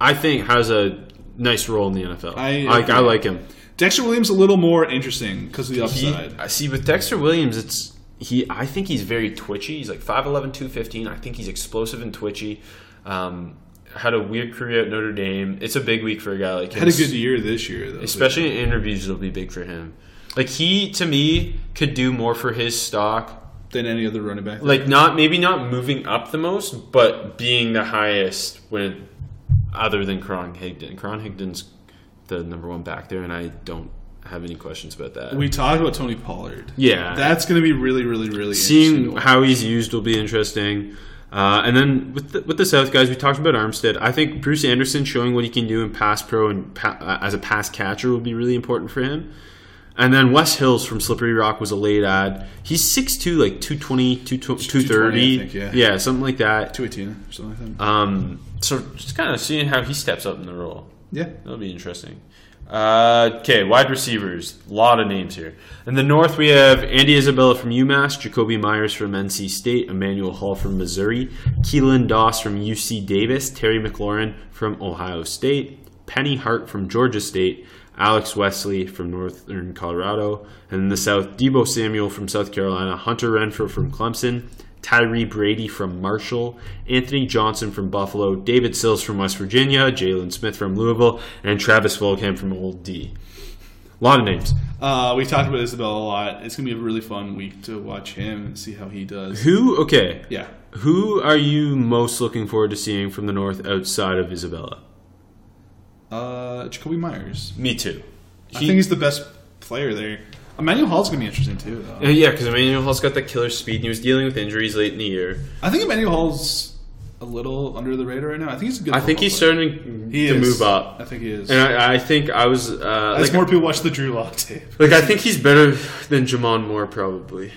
I think, has a nice role in the NFL. I like. I like him. Dexter Williams a little more interesting because of the He, upside. I see with Dexter Williams, it's he. I think he's very twitchy. He's like 5'11", 215. I think he's explosive and twitchy. Um, had a weird career at Notre Dame. It's a big week for a guy like him. Had a good year this year, though. especially in interviews. It'll be big for him. Like he, to me, could do more for his stock than any other running back. like not maybe not moving up the most, but being the highest when other than Karan Higdon. Karan Higdon's the number one back there, and I don't have any questions about that. we talked about Tony Pollard. yeah, That's going to be really, really, really seeing how he's used will be interesting. Uh, and then with the, with the South guys, we talked about Armstead. I think Bruce Anderson showing what he can do in pass pro and pa- uh, as a pass catcher will be really important for him. And then Wes Hills from Slippery Rock was a late ad. He's 6'2", like 220, 230. 220, I think, yeah. something like that. Two eighteen or something like that. Um, so just kind of seeing how he steps up in the role. yeah. That'll be interesting. Uh, okay, wide receivers. A lot of names here. In the north, we have Andy Isabella from UMass, Jakobi Meyers from NC State, Emmanuel Hall from Missouri, Keelan Doss from UC Davis, Terry McLaurin from Ohio State, Penny Hart from Georgia State, Alex Wesley from Northern Colorado, and in the south, Deebo Samuel from South Carolina, Hunter Renfrow from Clemson, Tyre Brady from Marshall, Anthony Johnson from Buffalo, David Sills from West Virginia, Jaylen Smith from Louisville, and Travis Fulgham from Old D. A lot of names. Uh, we talked about Isabella a lot. It's gonna be a really fun week to watch him and see how he does. Who? Okay. Yeah. Who are you most looking forward to seeing from the north outside of Isabella? Uh, Jakobi Meyers. Me too. I think he's the best player there. Emmanuel Hall's gonna be interesting too. Though. Yeah, because Emmanuel Hall's got that killer speed, and he was dealing with injuries late in the year. I think Emmanuel Hall's a little under the radar right now. I think he's a good. I think he's player. starting He to is. move up, I think he is. and I, I think I was uh, As like, more people watch the Drew Lock tape. like I think he's better than J'Mon Moore probably.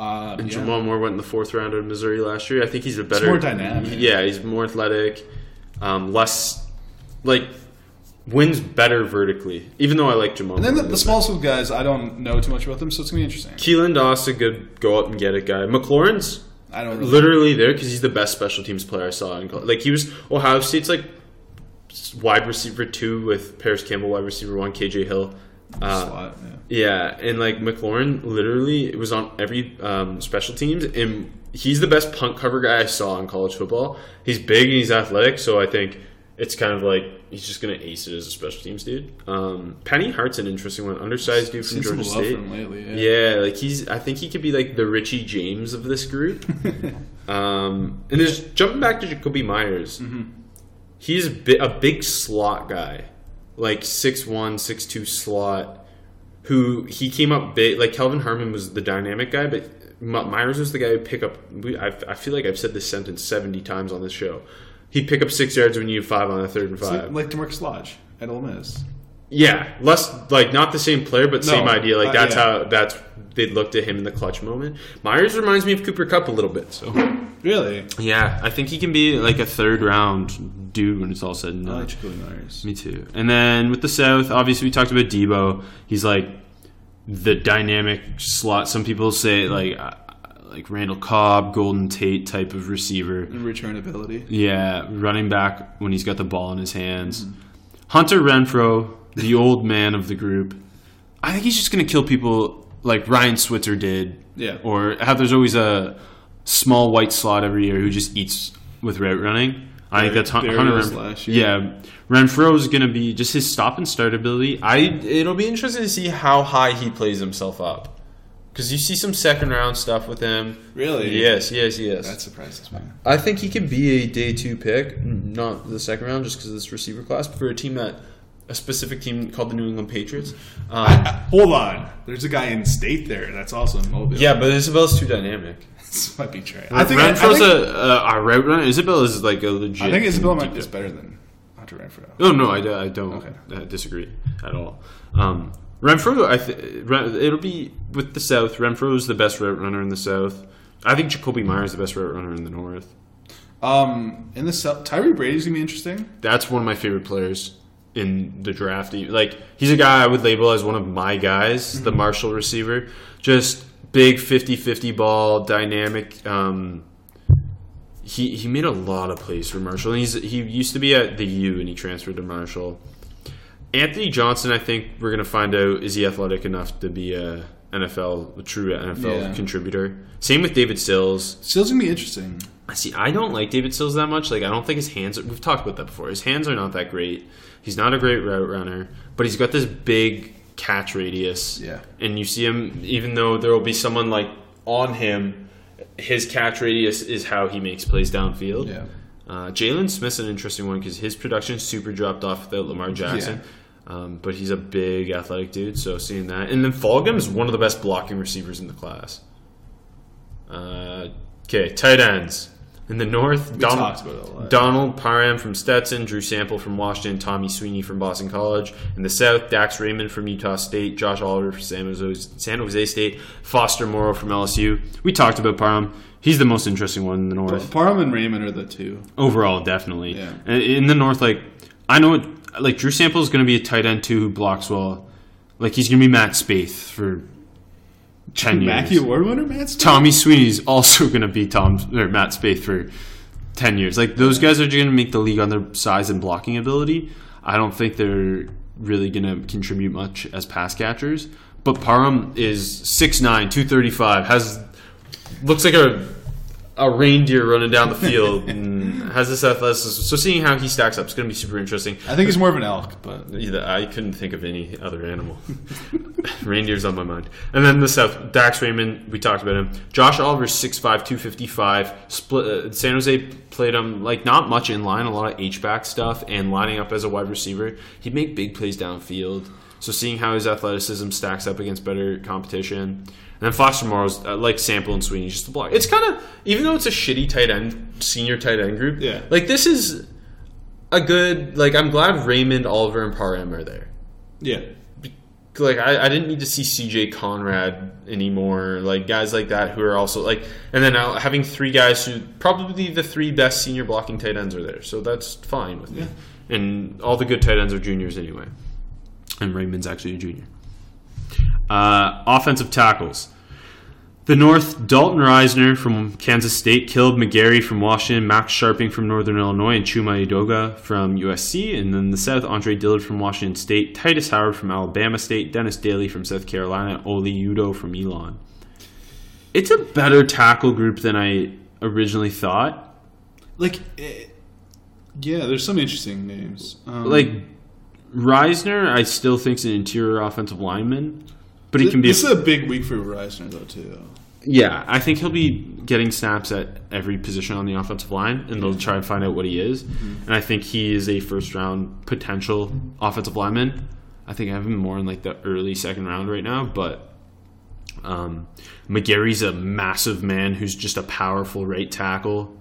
Uh, And yeah. Jamal Moore went in the fourth round of Missouri last year. I think he's a better, more dynamic. Yeah, he's more athletic, um, less like wins better vertically. Even though I like Jamal. And then the, the small school guys, I don't know too much about them, so it's gonna be interesting. Keelan Doss a good go up and get it guy. McLaurin's I don't really. literally there because he's the best special teams player I saw in college. Like he was Ohio State's like wide receiver two with Parris Campbell, wide receiver one, KJ Hill. Uh, slot, yeah. Yeah, and like McLaurin literally it was on every um, special teams, and he's the best punt cover guy I saw in college football. He's big and he's athletic, so I think it's kind of like he's just gonna ace it as a special teams dude. Um, Penny Hart's an interesting one, undersized dude from Georgia State. lately. Yeah. Yeah, like he's. I think he could be like the Richie James of this group. um, and there's jumping back to Jakobi Meyers. Mm-hmm. He's a, bi- a big slot guy, like 6'1", 6'2", slot. Who he came up big. Like Kelvin Harmon was the dynamic guy, but Meyers was the guy who pick up. I, I feel like I've said this sentence seventy times on this show. He'd pick up six yards when you have five on a third and five. like, like DaMarkus Lodge at Ole Miss. Yeah, less like not the same player, but same idea. Like uh, that's yeah. how that's they looked at him in the clutch moment. Meyers reminds me of Cooper Kupp a little bit. So Really? yeah, I think he can be like a third round dude when it's all said and I done. like Jakobi Meyers. Me too. And then with the South, obviously we talked about Deebo. He's like the dynamic slot. Some people say like uh, like Randall Cobb, Golden Tate type of receiver. And return ability. Yeah, running back when he's got the ball in his hands. Hunter Renfrow, the old man of the group. I think he's just going to kill people like Ryan Switzer did. Yeah. Or how there's always a small white slot every year who just eats with route running. I think that's Hunter Renfrow. Yeah, Renfrow is going to be just his stop and start ability. I it'll be interesting to see how high he plays himself up because you see some second round stuff with him. Really? Yes, yes, yes. That surprises me. I think he could be a day two pick, not the second round, just because of this receiver class, but for a team that a specific team called the New England Patriots. Um, Hold on. There's a guy in state there that's also in Mobile. yeah, but Isabel's too dynamic. this might be true. I think I think, a, a, a route runner. Isabel is like a legit. I think Isabella might deep is better than Hunter Renfrow. No, no, I, I don't Okay. uh, disagree at all. Um, Renfrow, I th- it'll be with the South. Renfrow is the best route runner in the South. I think Jakobi Meyer is the best route runner in the North. Um, in the South, Tyre Brady's gonna be interesting. that's one of my favorite players in the draft. Like he's a guy I would label as one of my guys, the Marshall receiver. Just big 50-50 ball, dynamic. Um, he he made a lot of plays for Marshall. And he's he used to be at the U and he transferred to Marshall. Anthony Johnson, I think we're gonna find out is he athletic enough to be a NFL a true NFL Yeah. contributor. Same with David Sills. Still's gonna be interesting. I see, I don't like David Sills that much. Like, I don't think his hands. Are, we've talked about that before. His hands are not that great. He's not a great route runner, but he's got this big catch radius. Yeah. And you see him, even though there will be someone like on him, his catch radius is how he makes plays downfield. Yeah. Uh, Jaylen Smith's an interesting one because his production super dropped off without Lamar Jackson. Um, but he's a big athletic dude, so seeing that. And then Fulgham is one of the best blocking receivers in the class. Uh, okay, tight ends. In the North, Donald, talked about it a lot. Donald Parham from Stetson, Drew Sample from Washington, Tommy Sweeney from Boston College. In the South, Dax Raymond from Utah State, Josh Oliver from San Jose, San Jose State, Foster Moreau from LSU. We talked about Parham. He's the most interesting one in the North. Parham and Raymond are the two. Overall, definitely. Yeah. In the North, like, I know, it, like, Drew Sample is going to be a tight end, too, who blocks well. Like, he's going to be Matt Spaeth for 10 years. Mackey Award winner, Matt Smith? Tommy Sweeney's also going to be Tom or Matt Spaeth for ten years. Like those guys are going to make the league on their size and blocking ability. I don't think they're really going to contribute much as pass catchers. But Parham is 6'9", 235, has looks like a a reindeer running down the field has this athleticism. So seeing how he stacks up is going to be super interesting. I think he's more of an elk, but Either I couldn't think of any other animal. Reindeer's on my mind. And then the South, Dax Raymond, we talked about him. Josh Oliver, 6'5", 255. Split, uh, San Jose played him, like, not much in line, a lot of H-back stuff, and lining up as a wide receiver. He'd make big plays downfield. So seeing how his athleticism stacks up against better competition. And then Foster Moreau's, uh, like Sample and Sweeney, just a block. It's kind of, even though it's a shitty tight end, senior tight end group, Yeah. like, this is a good like I'm glad Raymond, Oliver, and Parham are there. yeah. Like I, I didn't need to see CJ Conrad anymore. Like guys like that who are also like, and then now having three guys who probably the three best senior blocking tight ends are there, so that's fine with me. And all the good tight ends are juniors anyway, and Raymond's actually a junior. Uh, offensive tackles. The North, Dalton Risner from Kansas State, Kaleb McGary from Washington, Max Scharping from Northern Illinois, and Chuma Edoga from USC. And then the South, Andre Dillard from Washington State, Tytus Howard from Alabama State, Dennis Daley from South Carolina, Oli Udoh from Elon. It's a better tackle group than I originally thought. Like, eh, yeah, there's some interesting names. Um, Like Risner, I still think's an interior offensive lineman, but he can be. This is a big week for Risner, though, too. Yeah, I think he'll be getting snaps at every position on the offensive line, and they'll try and find out what he is. And I think he is a first round potential offensive lineman. I think I have him more in like the early second round right now, but um, McGary's a massive man who's just a powerful right tackle.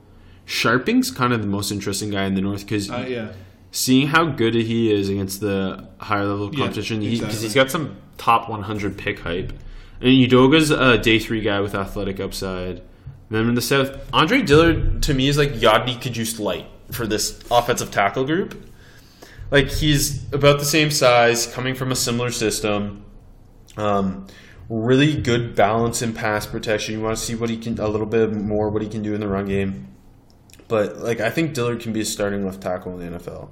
Scharping's kind of the most interesting guy in the north because Uh, yeah. seeing how good he is against the higher level Yeah, competition, because exactly. he's got some top 100 pick hype. And Edoga's a day three guy with athletic upside. Then in the south, Andre Dillard to me is like Yodny Cajuste light for this offensive tackle group. Like he's about the same size, coming from a similar system. Um, really good balance in pass protection. You want to see what he can a little bit more what he can do in the run game. But like I think Dillard can be a starting left tackle in the NFL.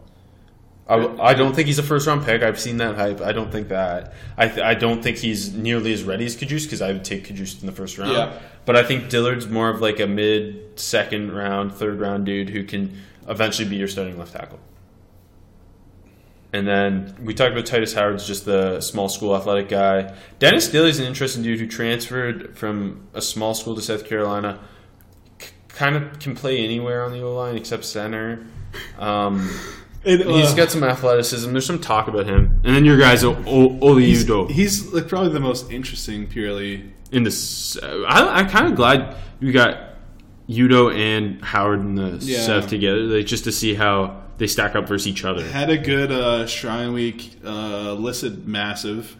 I, I don't think he's a first round pick. I've seen that hype. I don't think that. I, th- I don't think he's nearly as ready as Cajuste because I would take Cajuste in the first round. Yeah. But I think Dillard's more of like a mid second round, third round dude who can eventually be your starting left tackle. And then we talked about Tytus Howard's just the small school athletic guy. Dennis Daley's an interesting dude who transferred from a small school to South Carolina. C- kind of can play anywhere on the O line except center. Um, And, he's uh, got some athleticism. There's some talk about him. And then your guys, o- o- Oli he's, he's like probably the most interesting purely. in this. I, I'm kind of glad we got Udoh and Howard in the Yeah. South together, like, just to see how they stack up versus each other. Had a good uh, Shrine Week, uh, listed massive,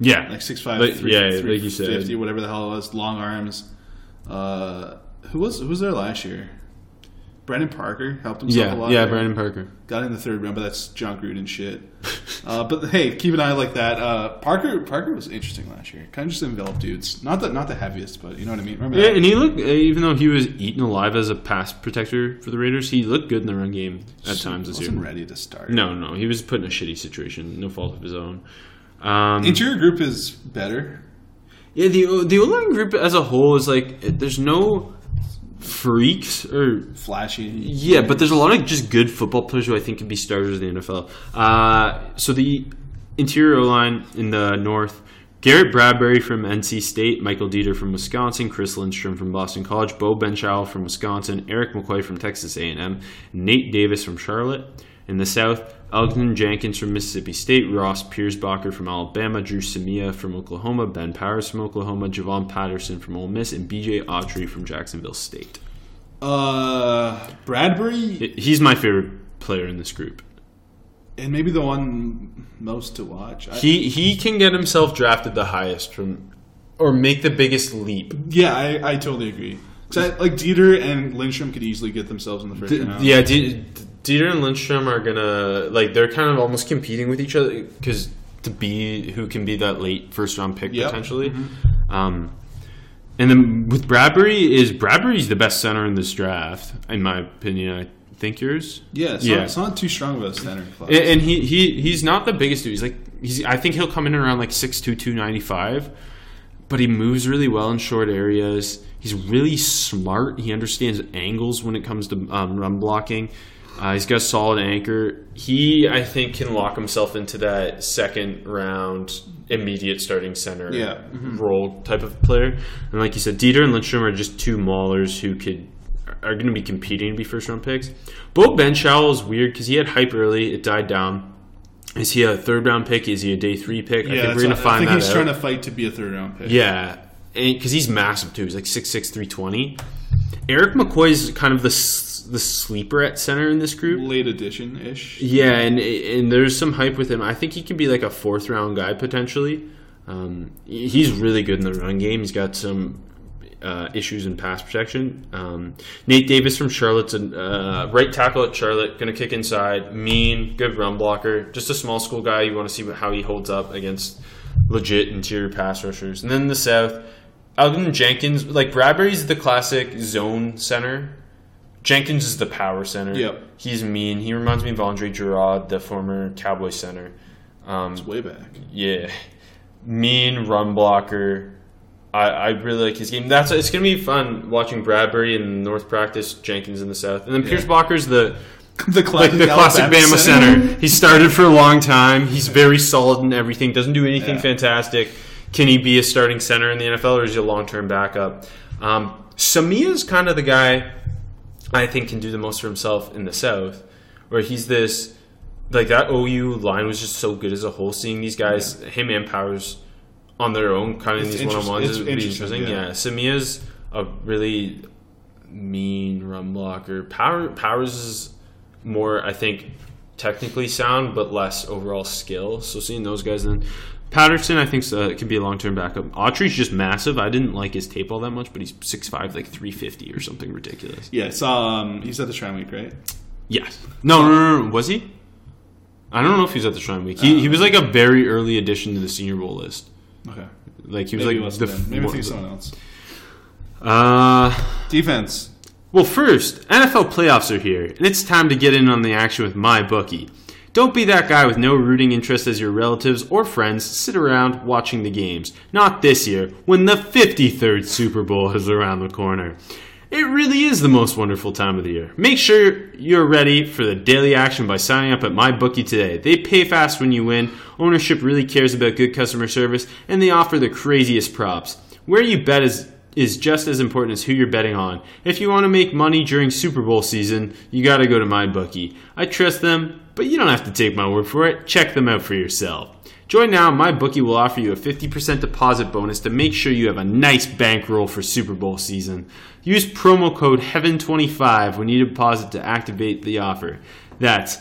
Yeah, like 6'5", Like, three- yeah, like you 350, said. whatever the hell it was, long arms. Uh, who was who was there last year? Brandon Parker helped himself yeah, a lot. yeah. there. Brandon Parker. got in the third round, but that's Jon Gruden shit. uh, but hey, keep an eye like that. Uh, Parker Parker was interesting last year. Kind of just enveloped dudes. Not the not the heaviest, but you know what I mean. Remember Yeah, that? and he looked, uh, even though he was eaten alive as a pass protector for the Raiders, he looked good in the run game at times this year. wasn't ready to start. No, no, he was put in a shitty situation, no fault of his own. Um, Interior group is better. Yeah, the the O line group as a whole is like there's no freaks or Flashy. yeah, but there's a lot of just good football players who I think can be starters in the NFL. Uh, so the interior line in the north. Garrett Bradbury from NC State, Michael Deiter from Wisconsin, Chris Lindstrom from Boston College, Beau Benzschawel from Wisconsin, Erik McCoy from Texas A&M, Nate Davis from Charlotte. In the South, Elgton Jenkins from Mississippi State, Ross Pierschbacher from Alabama, Dru Samia from Oklahoma, Ben Powers from Oklahoma, Javon Patterson from Ole Miss, and BJ Autry from Jacksonville State. Uh, Bradbury, He's my favorite player in this group. and maybe the one most to watch. He he can get himself drafted the highest from, or make the biggest leap. yeah, I, I totally agree. I, like Deiter and Lindstrom could easily get themselves in the first round. Yeah, D- Deiter and Lindstrom are gonna like they're kind of almost competing with each other because to be who can be that late first round pick Yep. potentially. Um, and then with Bradbury is Bradbury's the best center in this draft in my opinion. I think yours. Yeah, it's, Yeah. Not, it's not too strong of a center class. And, and he, he he's not the biggest dude. He's like he's I think he'll come in around like 6'2", 295, but he moves really well in short areas. He's really smart. He understands angles when it comes to um, run blocking. Uh, he's got a solid anchor. He I think can lock himself into that second round immediate starting center Yeah. role type of player. And like you said, Deiter and Lindstrom are just two maulers who could are going to be competing to be first round picks. Beau Benzschawel is weird because he had hype early. It died down. Is he a third round pick? Is he a day three pick? I yeah, think we're going to find I think that he's out. trying to fight to be a third round pick. Yeah, because he's massive too. He's like 6'6", 320. Erik McCoy is kind of the the sleeper at center in this group. late edition ish. Yeah, and and there's some hype with him. I think he can be like a fourth round guy potentially. Um, he's really good in the run game. He's got some uh, issues in pass protection. Um, Nate Davis from Charlotte's a uh, right tackle at Charlotte, going to kick inside, mean, good run blocker. Just a small school guy. You want to see how he holds up against legit interior pass rushers. And then the South, Alvin Jenkins, like Bradbury's the classic zone center. Jenkins is the power center. Yep. He's mean. He reminds me of Andre Gurode, the former Cowboy center. Um, Way back. yeah, mean run blocker. I, I really like his game. That's it's gonna be fun watching Bradbury in North practice, Jenkins in the South, and then Pierschbacher's the the like classic, the classic Bama center. he started for a long time. He's very solid in everything. Doesn't do anything Yeah. fantastic. Can he be a starting center in the NFL, or is he a long term backup? Um, is kind of the guy I think can do the most for himself in the South, where he's this like that OU line was just so good as a whole. Seeing these guys, him and Powers on their own, kind of It's these one on ones, is interesting, interesting. yeah. Yeah, Samia's a really mean run blocker. Power Powers is more, I think, technically sound, but less overall skill. So seeing those guys, then Patterson, I think, uh, can be a long term backup. Autry's just massive. I didn't like his tape all that much, but he's 6'5", like three fifty or something ridiculous. Yeah, it's um, he's at the Shrine Week, right? Yes. No, no, no, no. Was he? I don't know if he's at the Shrine Week. He, he was like a very early addition to the Senior Bowl list. Okay, Like he was maybe, like the wasn't maybe I think someone else. uh Defense. Well, first, NFL playoffs are here, and it's time to get in on the action with my bookie. Don't be that guy with no rooting interest as your relatives or friends sit around watching the games. Not this year, when the 53rd Super Bowl is around the corner. It really is the most wonderful time of the year. Make sure you're ready for the daily action by signing up at MyBookie today. They pay fast when you win, ownership really cares about good customer service, and they offer the craziest props. Where you bet is is just as important as who you're betting on. If you want to make money during Super Bowl season, you got to go to MyBookie. I trust them, but you don't have to take my word for it. Check them out for yourself. Join now, my bookie will offer you a 50% deposit bonus to make sure you have a nice bankroll for Super Bowl season. Use promo code HEAVEN25 when you deposit to activate the offer. That's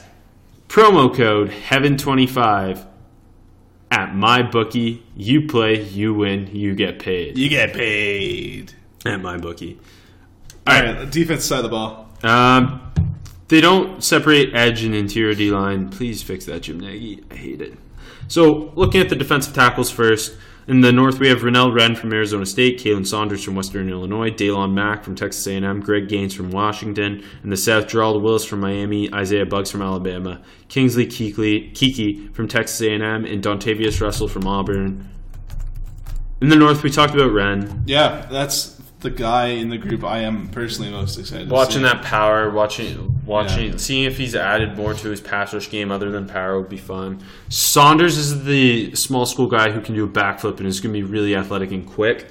promo code HEAVEN25 at my bookie. You play, you win, you get paid You get paid. at my bookie. All right, defense side of the ball. Um, they don't separate edge and interior D line. Please fix that, Jim Nagy. I hate it. So, looking at the defensive tackles first. In the north, we have Renell Wren from Arizona State, Khalen Saunders from Western Illinois, Daylon Mack from Texas A&M, Greg Gaines from Washington. In the south, Gerald Willis from Miami, Isaiah Buggs from Alabama, Kingsley Keke from Texas A&M, and Dontavius Russell from Auburn. In the north, we talked about Wren. Yeah, that's the guy in the group I am personally most excited. to Watching that power, watching, watching, Yeah. seeing if he's added more to his pass rush game other than power would be fun. Saunders is the small school guy who can do a backflip and is going to be really athletic and quick.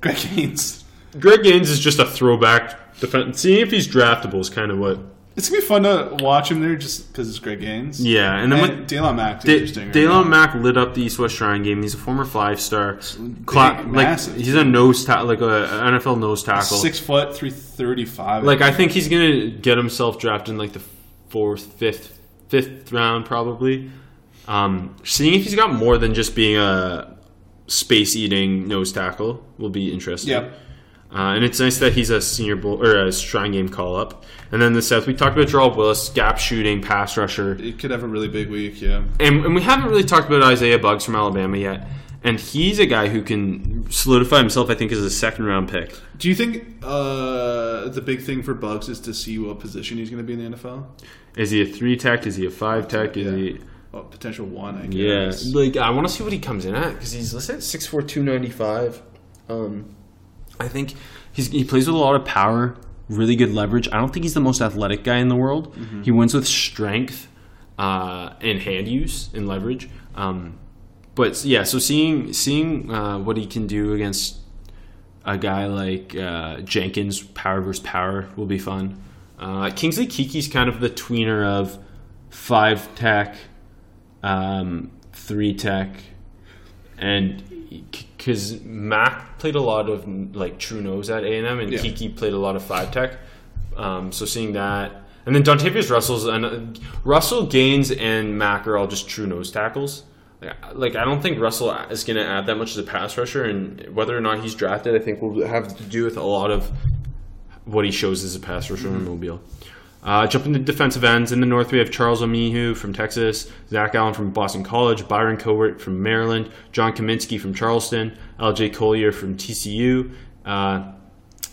Greg Haynes. Greg Gaines is just a throwback defense. Seeing if he's draftable is kind of what It's gonna be fun to watch him there just because it's Greg Gaines. Yeah, and then and with Daylon Mack, Da- interesting. Daylon now. Mack lit up the East West Shrine game. He's a former five star. Cla- like he's a nose ta- like a an NFL nose tackle. six foot, three thirty five. Like I think he's gonna get himself drafted in like the fourth, fifth, fifth round probably. Um, seeing if he's got more than just being a space eating nose tackle will be interesting. Yep. Uh, and it's nice that he's a senior bowl or a shrine game call up. And then the South, we talked about Jarrell Willis, gap shooting, pass rusher. it could have a really big week. Yeah. And, and we haven't really talked about Isaiah Buggs from Alabama yet. And he's a guy who can solidify himself, I think, as a second round pick. Do you think uh, the big thing for Buggs is to see what position he's going to be in the NFL? Is he a three tech? Is he a five tech? Is Yeah. he. Oh, potential one, I Yeah, like I want to see what he comes in at because he's listed at six four two ninety five. Um, I think he's he plays with a lot of power, really good leverage. I don't think he's the most athletic guy in the world. He wins with strength uh, and hand use and leverage. Um, but yeah, so seeing seeing uh, what he can do against a guy like uh, Jenkins, power versus power, will be fun. Uh, Kingsley Keke's kind of the tweener of five tech, um, three tech, and because Mack played a lot of like true nose at A and M, and Yeah. Keke played a lot of five tech. Um, so seeing that, and then Dontavius Russell's and uh, Russell Gaines and Mack are all just true nose tackles. Like, like I don't think Russell is going to add that much as a pass rusher, and whether or not he's drafted, I think will have to do with a lot of what he shows as a pass rusher in Mobile. Uh, jumping to defensive ends in the north, we have Charles Omenihu from Texas, Zach Allen from Boston College, Byron Cowart from Maryland, John Cominsky from Charleston, L.J. Collier from TCU. Uh,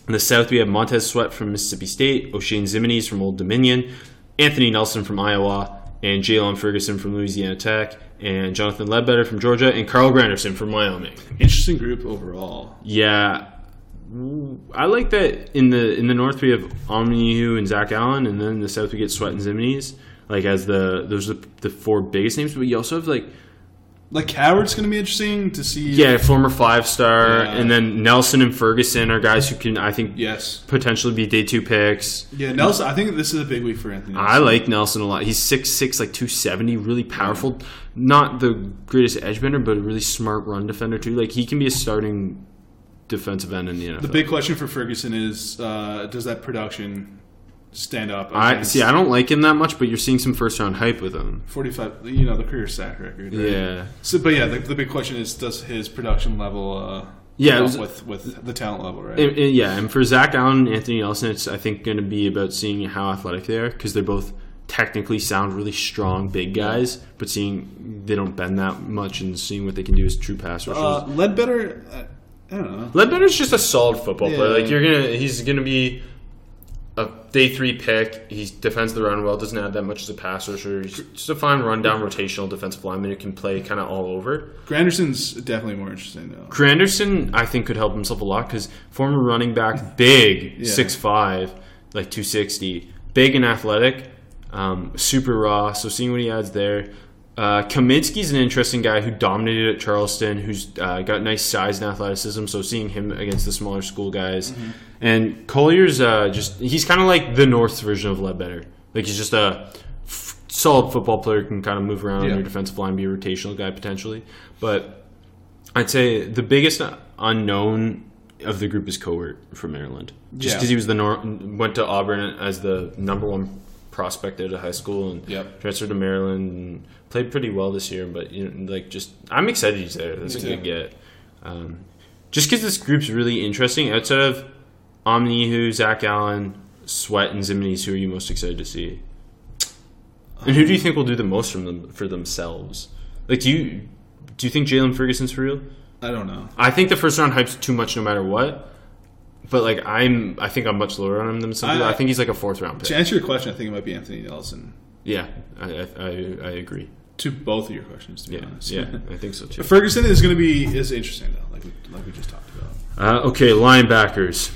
in the south, we have Montez Sweat from Mississippi State, Oshane Ximines from Old Dominion, Anthony Nelson from Iowa, and Jaylon Ferguson from Louisiana Tech, and Jonathan Ledbetter from Georgia, and Carl Granderson from Wyoming. Interesting group overall. Yeah, I like that in the in the north we have Omenihu and Zach Allen, and then in the south we get Sweat and Ximines. Like as the those are the, the four biggest names, but you also have like Like Howard's going to be interesting to see. yeah, former five star, Yeah. and then Nelson and Ferguson are guys who can I think Yes. potentially be day two picks. Yeah, Nelson. I think this is a big week for Anthony. I like Nelson a lot. He's six six, like two seventy, really powerful. Not the greatest edge bender, but a really smart run defender too. Like he can be a starting defensive end in the NFL. The big question for Ferguson is: uh, Does that production stand up? I see. I don't like him that much, but you're seeing some first round hype with him. Forty-five. You know the career sack record. Right? Yeah, So, but yeah, the, the big question is: Does his production level? Uh, Yeah, keep it up was- with with the talent level, right? And- yeah. And for Zach Allen and Anthony Nelson, it's I think going to be about seeing how athletic they are because they're both technically sound really strong big guys, but seeing they don't bend that much and seeing what they can do as true pass rushers. uh, Ledbetter. I don't know. Ledbetter's just a solid football player. Like you're gonna, he's gonna be a day three pick. He defends the run well. Doesn't add that much as a pass rusher. He's just a fine rundown rotational defensive lineman who can play kind of all over. Granderson's definitely more interesting though. Granderson, I think, could help himself a lot because former running back, big, Yeah. six five, like two sixty, big and athletic, um, super raw. So seeing what he adds there. Uh, Cominsky's an interesting guy who dominated at Charleston, who's uh, got nice size and athleticism. So seeing him against the smaller school guys, and Collier's uh, just—he's kind of like the North's version of Ledbetter. Like he's just a f- solid football player, can kind of move around Yeah. your defensive line, be a rotational guy potentially. But I'd say the biggest unknown of the group is Cowart from Maryland, just Yeah. because he was the nor- went to Auburn as the number one prospect out of high school and Yep. transferred to Maryland and played pretty well this year. But you know, like, just I'm excited he's there. That's Me a too. good get. Um, just because this group's really interesting. Outside of Omenihu, Zach Allen, Sweat, and Ximines, who are you most excited to see? And who do you think will do the most from them for themselves? Like, do you do you think Jaylon Ferguson's for real? I don't know. I think the first round hype's too much no matter what. But like I'm, I think I'm much lower on him than some people. I- I, think he's like a fourth round pick. To answer your question, I think it might be Anthony Nelson. Yeah, I, I, I, I agree. To both of your questions, to be Yeah, honest. yeah, I think so too. Ferguson is going to be is interesting though, like we, like we just talked about. Uh, okay, linebackers.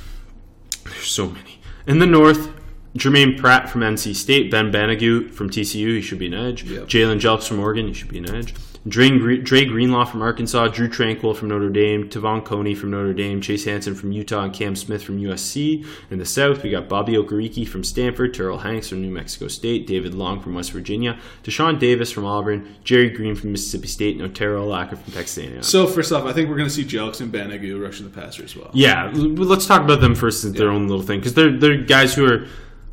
There's so many. In the north, Jermaine Pratt from NC State, Ben Banogu from TCU, he should be an edge. Yep. Jalen Jelks from Oregon, he should be an edge. Dre, Dre Greenlaw from Arkansas, Drue Tranquill from Notre Dame, Te'von Coney from Notre Dame, Chase Hansen from Utah, and Cam Smith from USC. In the South, we got Bobby Okereke from Stanford, Terrill Hanks from New Mexico State, David Long from West Virginia, Deshaun Davis from Auburn, Gerri Green from Mississippi State, and Otaro Alaka from Texas A&M. So first off, I think we're going to see Jelks and Banogu rushing the passer as well. Yeah, let's talk about them first as their own little thing because they're they're guys who are.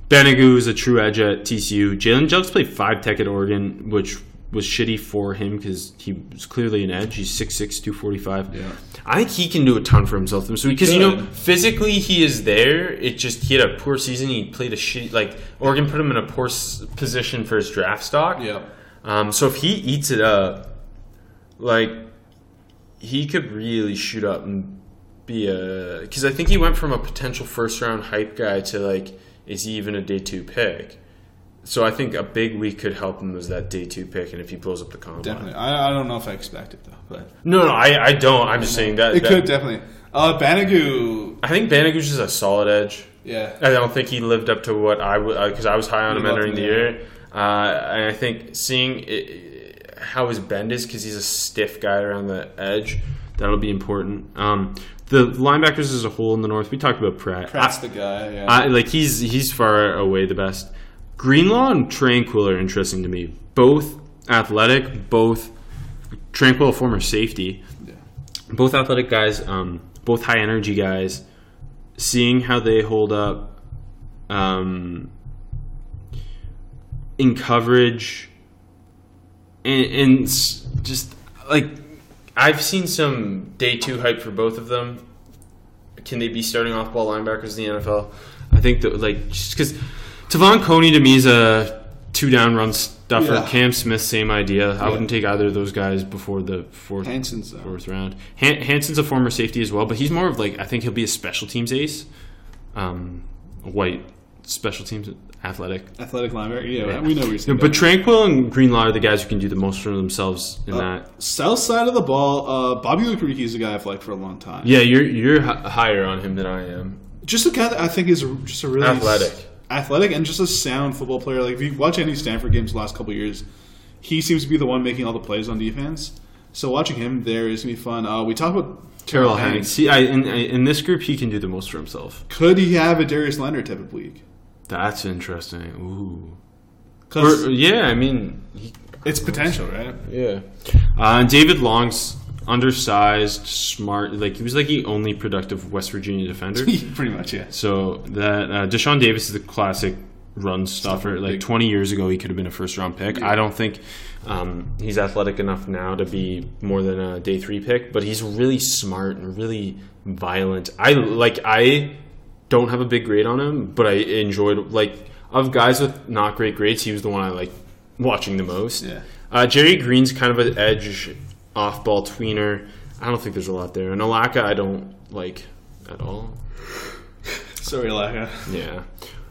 Banogu is a true edge at TCU. Jalen Jelks played five tech at Oregon, which was shitty for him because he was clearly an edge. He's 6'6", 245. Yeah. I think he can do a ton for himself this week because you know physically he is there. It just he had a poor season. He played a shitty like Oregon put him in a poor s- position for his draft stock. Yeah. Um, so if he eats it up, like he could really shoot up and be a because I think he went from a potential first round hype guy to like is he even a day two pick? So I think a big week could help him as that day two pick, and if he blows up the combine, Definitely. I, I don't know if I expect it though, but No, no, I, I don't. I'm just saying that it that- could definitely. Uh, I think Banogu's just a solid edge. yeah. I don't think he lived up to what I would because I was high on him entering the year. Uh, and I think seeing it, how his bend is because he's a stiff guy around the edge, that'll be important. Um, the linebackers as a whole in the north, we talked about Pratt. Pratt's I- the guy. Yeah. I, like he's he's far away the best. Greenlaw and Tranquill are interesting to me. Both athletic, both Tranquill, former safety, both athletic guys, um, both high energy guys. Seeing how they hold up um, in coverage, and, and just like I've seen some day two hype for both of them can they be starting off ball linebackers in the NFL? I think that like just because Te'von Coney to me is a two down run stuffer. Yeah. Cam Smith, same idea. I wouldn't take either of those guys before the fourth though. fourth round. Han- Hansen's a former safety as well, but he's more of like I think he'll be a special teams ace, um, white special teams athletic. Athletic linebacker. Yeah, Yeah. we know Yeah, but Tranquill and Greenlaw are the guys who can do the most for themselves in that. South side of the ball, uh, Bobby Okereke is a guy I've liked for a long time. Yeah, you're you're h- higher on him than I am. Just a guy that I think is just a really Athletic. Athletic, and just a sound football player. Like if you watch any Stanford games the last couple of years, he seems to be the one making all the plays on defense. So watching him there is gonna be fun. Uh, we talk about Terrill Hanks. See, I, in, in this group, he can do the most for himself. Could he have a Darius Leonard type of week? That's interesting. Ooh. Or, yeah, I mean, he, it's potential, right? yeah. Uh, David Long's undersized, smart. Like he was like the only productive West Virginia defender. Pretty much, yeah. so that uh, Deshaun Davis is the classic run stuffer. Like big. 20 years ago, he could have been a first round pick. I don't think um, he's athletic enough now to be more than a day three pick, but he's really smart and really violent. I like. I don't have a big grade on him, but I enjoyed like of guys with not great grades. He was the one I like watching the most. Yeah. Uh, Gerri Green's kind of an edge off ball tweener. I don't think there's a lot there. And Alaka, I don't like at all. Sorry, Laka. Yeah.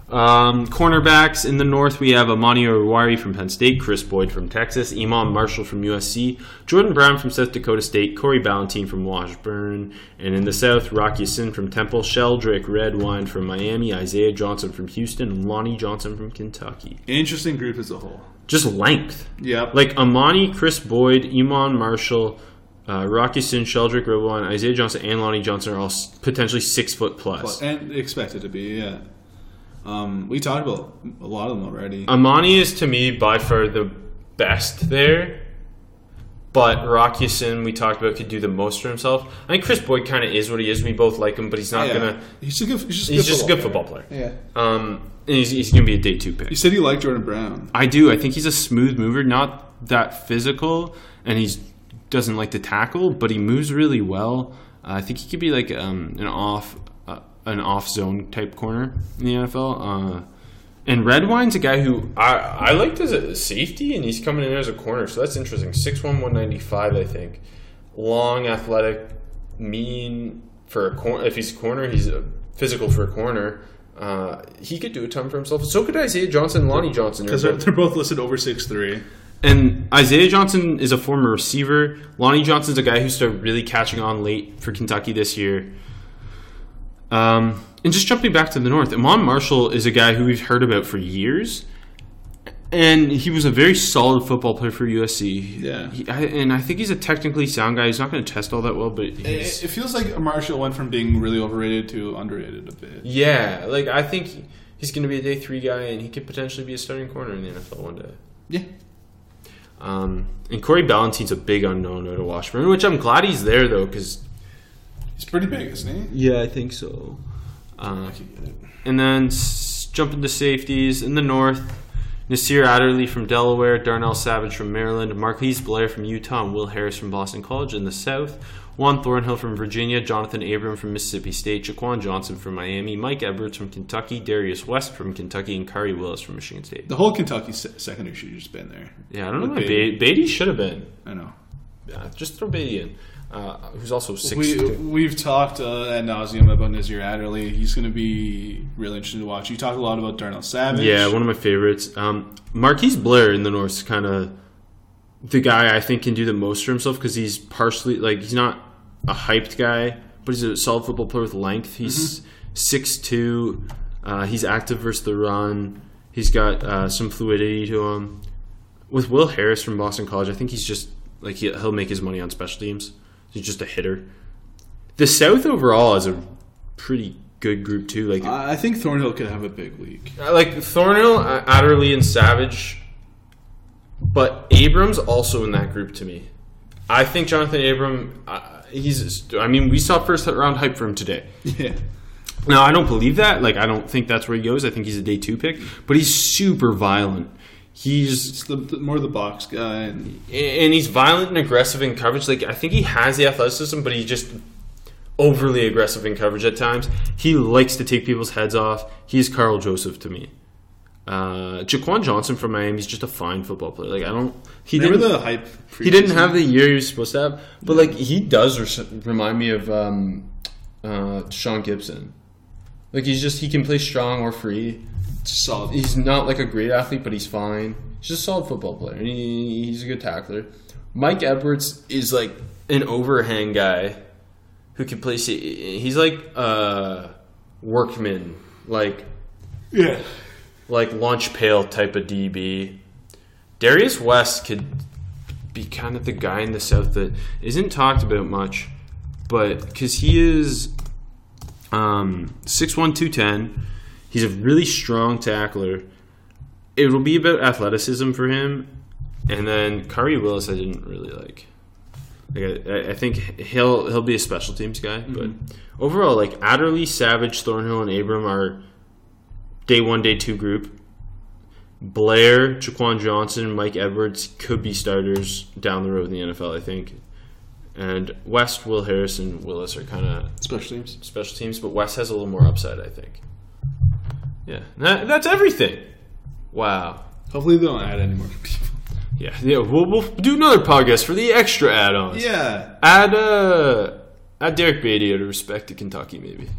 Um, cornerbacks in the north, we have Amani Oruwariye from Penn State, Kris Boyd from Texas, Iman Marshall from USC, Jordan Brown from South Dakota State, Corey Ballentine from Washburn, and in the south, Rock Ya-Sin from Temple, Sheldrick Redwine from Miami, Isaiah Johnson from Houston, and Lonnie Johnson from Kentucky. Interesting group as a whole. Just length. Yep. Like Amani, Kris Boyd, Iman Marshall, uh, Rock Ya-Sin, Sheldrick Redwine, Isaiah Johnson, and Lonnie Johnson are all s- potentially six foot plus. and expected to be, yeah. Um, we talked about a lot of them already. Amani is to me by far the best there. But Rock Ya-Sin, we talked about, could do the most for himself. I think Kris Boyd kind of is what he is. We both like him, but he's not yeah. gonna. He's a good. He's just, He's just a good football player. Yeah. Um, and he's, he's gonna be a day two pick. You said you liked Jordan Brown. I do. I think he's a smooth mover, not that physical, and he doesn't like to tackle, but he moves really well. Uh, I think he could be like um, an off uh, an off zone type corner in the NFL. Uh, and Redwine's a guy who I, I liked as a safety, and he's coming in as a corner, so that's interesting. Six one one ninety five, I think. Long, athletic, mean for a corner. If he's a corner, he's uh, physical for a corner. Uh, he could do a ton for himself. So could Isaiah Johnson, Lonnie Johnson. Because They're they're, both- they're both listed over six three. and Isaiah Johnson is a former receiver. Lonnie Johnson's a guy who started really catching on late for Kentucky this year. Um, and just jumping back to the north, Iman Marshall is a guy who we've heard about for years. and he was a very solid football player for USC. Yeah. He, I, and I think he's a technically sound guy. He's not going to test all that well, but It, he's, it feels like Marshall went from being really overrated to underrated a bit. yeah, like I think he's going to be a day three guy, and he could potentially be a starting corner in the NFL one day. Yeah. Um, and Corey Ballentine's a big unknown out of Washburn, which I'm glad he's there though, because He's pretty big, isn't he? yeah, I think so. Uh, and then s- jump into safeties in the north. Nasir Adderley from Delaware, Darnell Savage from Maryland, Marquise Blair from Utah, and Will Harris from Boston College in the south. Juan Thornhill from Virginia, Jonathan Abram from Mississippi State, Jaquan Johnson from Miami, Mike Edwards from Kentucky, Darius West from Kentucky, and Khari Willis from Michigan State. The whole Kentucky se- secondary should have just been there. Yeah, I don't know With why Baity. Baity, Baity should have been. I know. Yeah, just throw Baity in, uh, who's also six. We, we've talked uh, ad nauseum about Nasir Adderley. He's going to be really interesting to watch. You talked a lot about Darnell Savage. Yeah, one of my favorites. Um, Marquise Blair in the North's kind of the guy I think can do the most for himself because he's partially like he's not a hyped guy, but he's a solid football player with length. He's six two. Uh, he's active versus the run. He's got uh, some fluidity to him. With Will Harris from Boston College, I think he's just like he- he'll make his money on special teams. He's just a hitter. The South overall is a pretty good group too. Like I I think Thornhill could have a big week. Like Thornhill, uh, Adderley, and Savage, but Abram's also in that group to me. I think Jonathan Abram, uh, he's. I mean, we saw first round hype for him today. Yeah. Now I don't believe that. Like, I don't think that's where he goes. I think he's a day two pick, but he's super violent. He's the, the more the box guy. And and he's violent and aggressive in coverage. Like I think he has the athleticism, but he's just overly aggressive in coverage at times. He likes to take people's heads off. He's Karl Joseph to me. Uh, Jaquan Johnson from Miami is just a fine football player. Like I don't. He remember didn't. the hype? he didn't have the year he was supposed to have, but like he does res- remind me of um, uh, Sean Gibson. Like he's just he can play strong or free. solid. He's not like a great athlete, but he's fine. He's just a solid football player, and he, he's a good tackler. Mike Edwards is like an overhang guy who can play. He's like a workman, like Yeah. like launch pail type of DB. Darius West could be kind of the guy in the South that isn't talked about much, but because he is um, 6'1", 210, he's a really strong tackler. It will be about athleticism for him, and then Khari Willis I didn't really like. Like I, I think he'll he'll be a special teams guy, but overall, like Adderley, Savage, Thornhill, and Abram are day one, day two group. Blair, Jaquan Johnson, Mike Edwards could be starters down the road in the NFL, I think. And West, Will Harris, and Willis are kind of Special teams. special teams, but West has a little more upside, I think. Yeah, that, that's everything. Wow. Hopefully they don't add any more people. Yeah, yeah. We'll, we'll do another podcast for the extra add-ons. Yeah. Add uh, add Derrick Baity out of respect to Kentucky, maybe.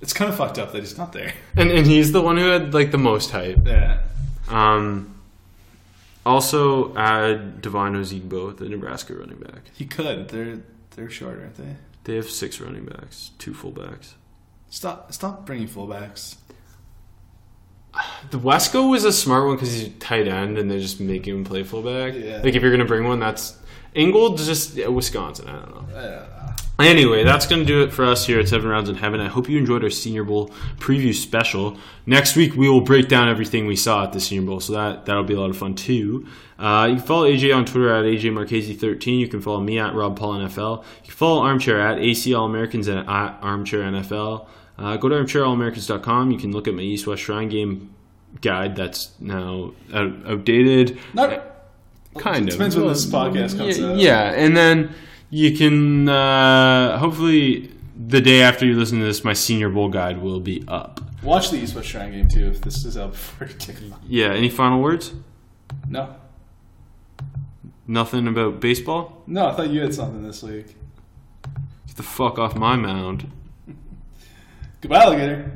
It's kind of fucked up that he's not there. And and he's the one who had like the most hype. Yeah. Um, also add Devine Ozigbo, the Nebraska running back. He could. They're they're short, aren't they? They have six running backs, two fullbacks. Stop stop bringing fullbacks. The Wesco was a smart one because he's a tight end, and they're just making him play fullback. Yeah. Like if you're gonna bring one, that's Ingold, just yeah, Wisconsin. I don't know. Uh, Anyway, that's going to do it for us here at Seven Rounds in Heaven. I hope you enjoyed our Senior Bowl preview special. Next week, we will break down everything we saw at the Senior Bowl, so that, that'll be a lot of fun too. Uh, you can follow AJ on Twitter at AJ Marchese13. You can follow me at Rob Paul You can follow Armchair at ACL Americans and at ArmchairNFL. Uh, go to armchairallamericans.com. You can look at my East West Shrine game guide that's now out, outdated. not Kind of. Depends when this podcast comes yeah, out. Yeah, and then you can uh, hopefully the day after you listen to this, my senior bowl guide will be up. watch the East West Shrine game too if this is up before you take it off. Yeah. Any final words? No. Nothing about baseball. No, I thought you had something this week. Get the fuck off my mound. Goodbye, alligator.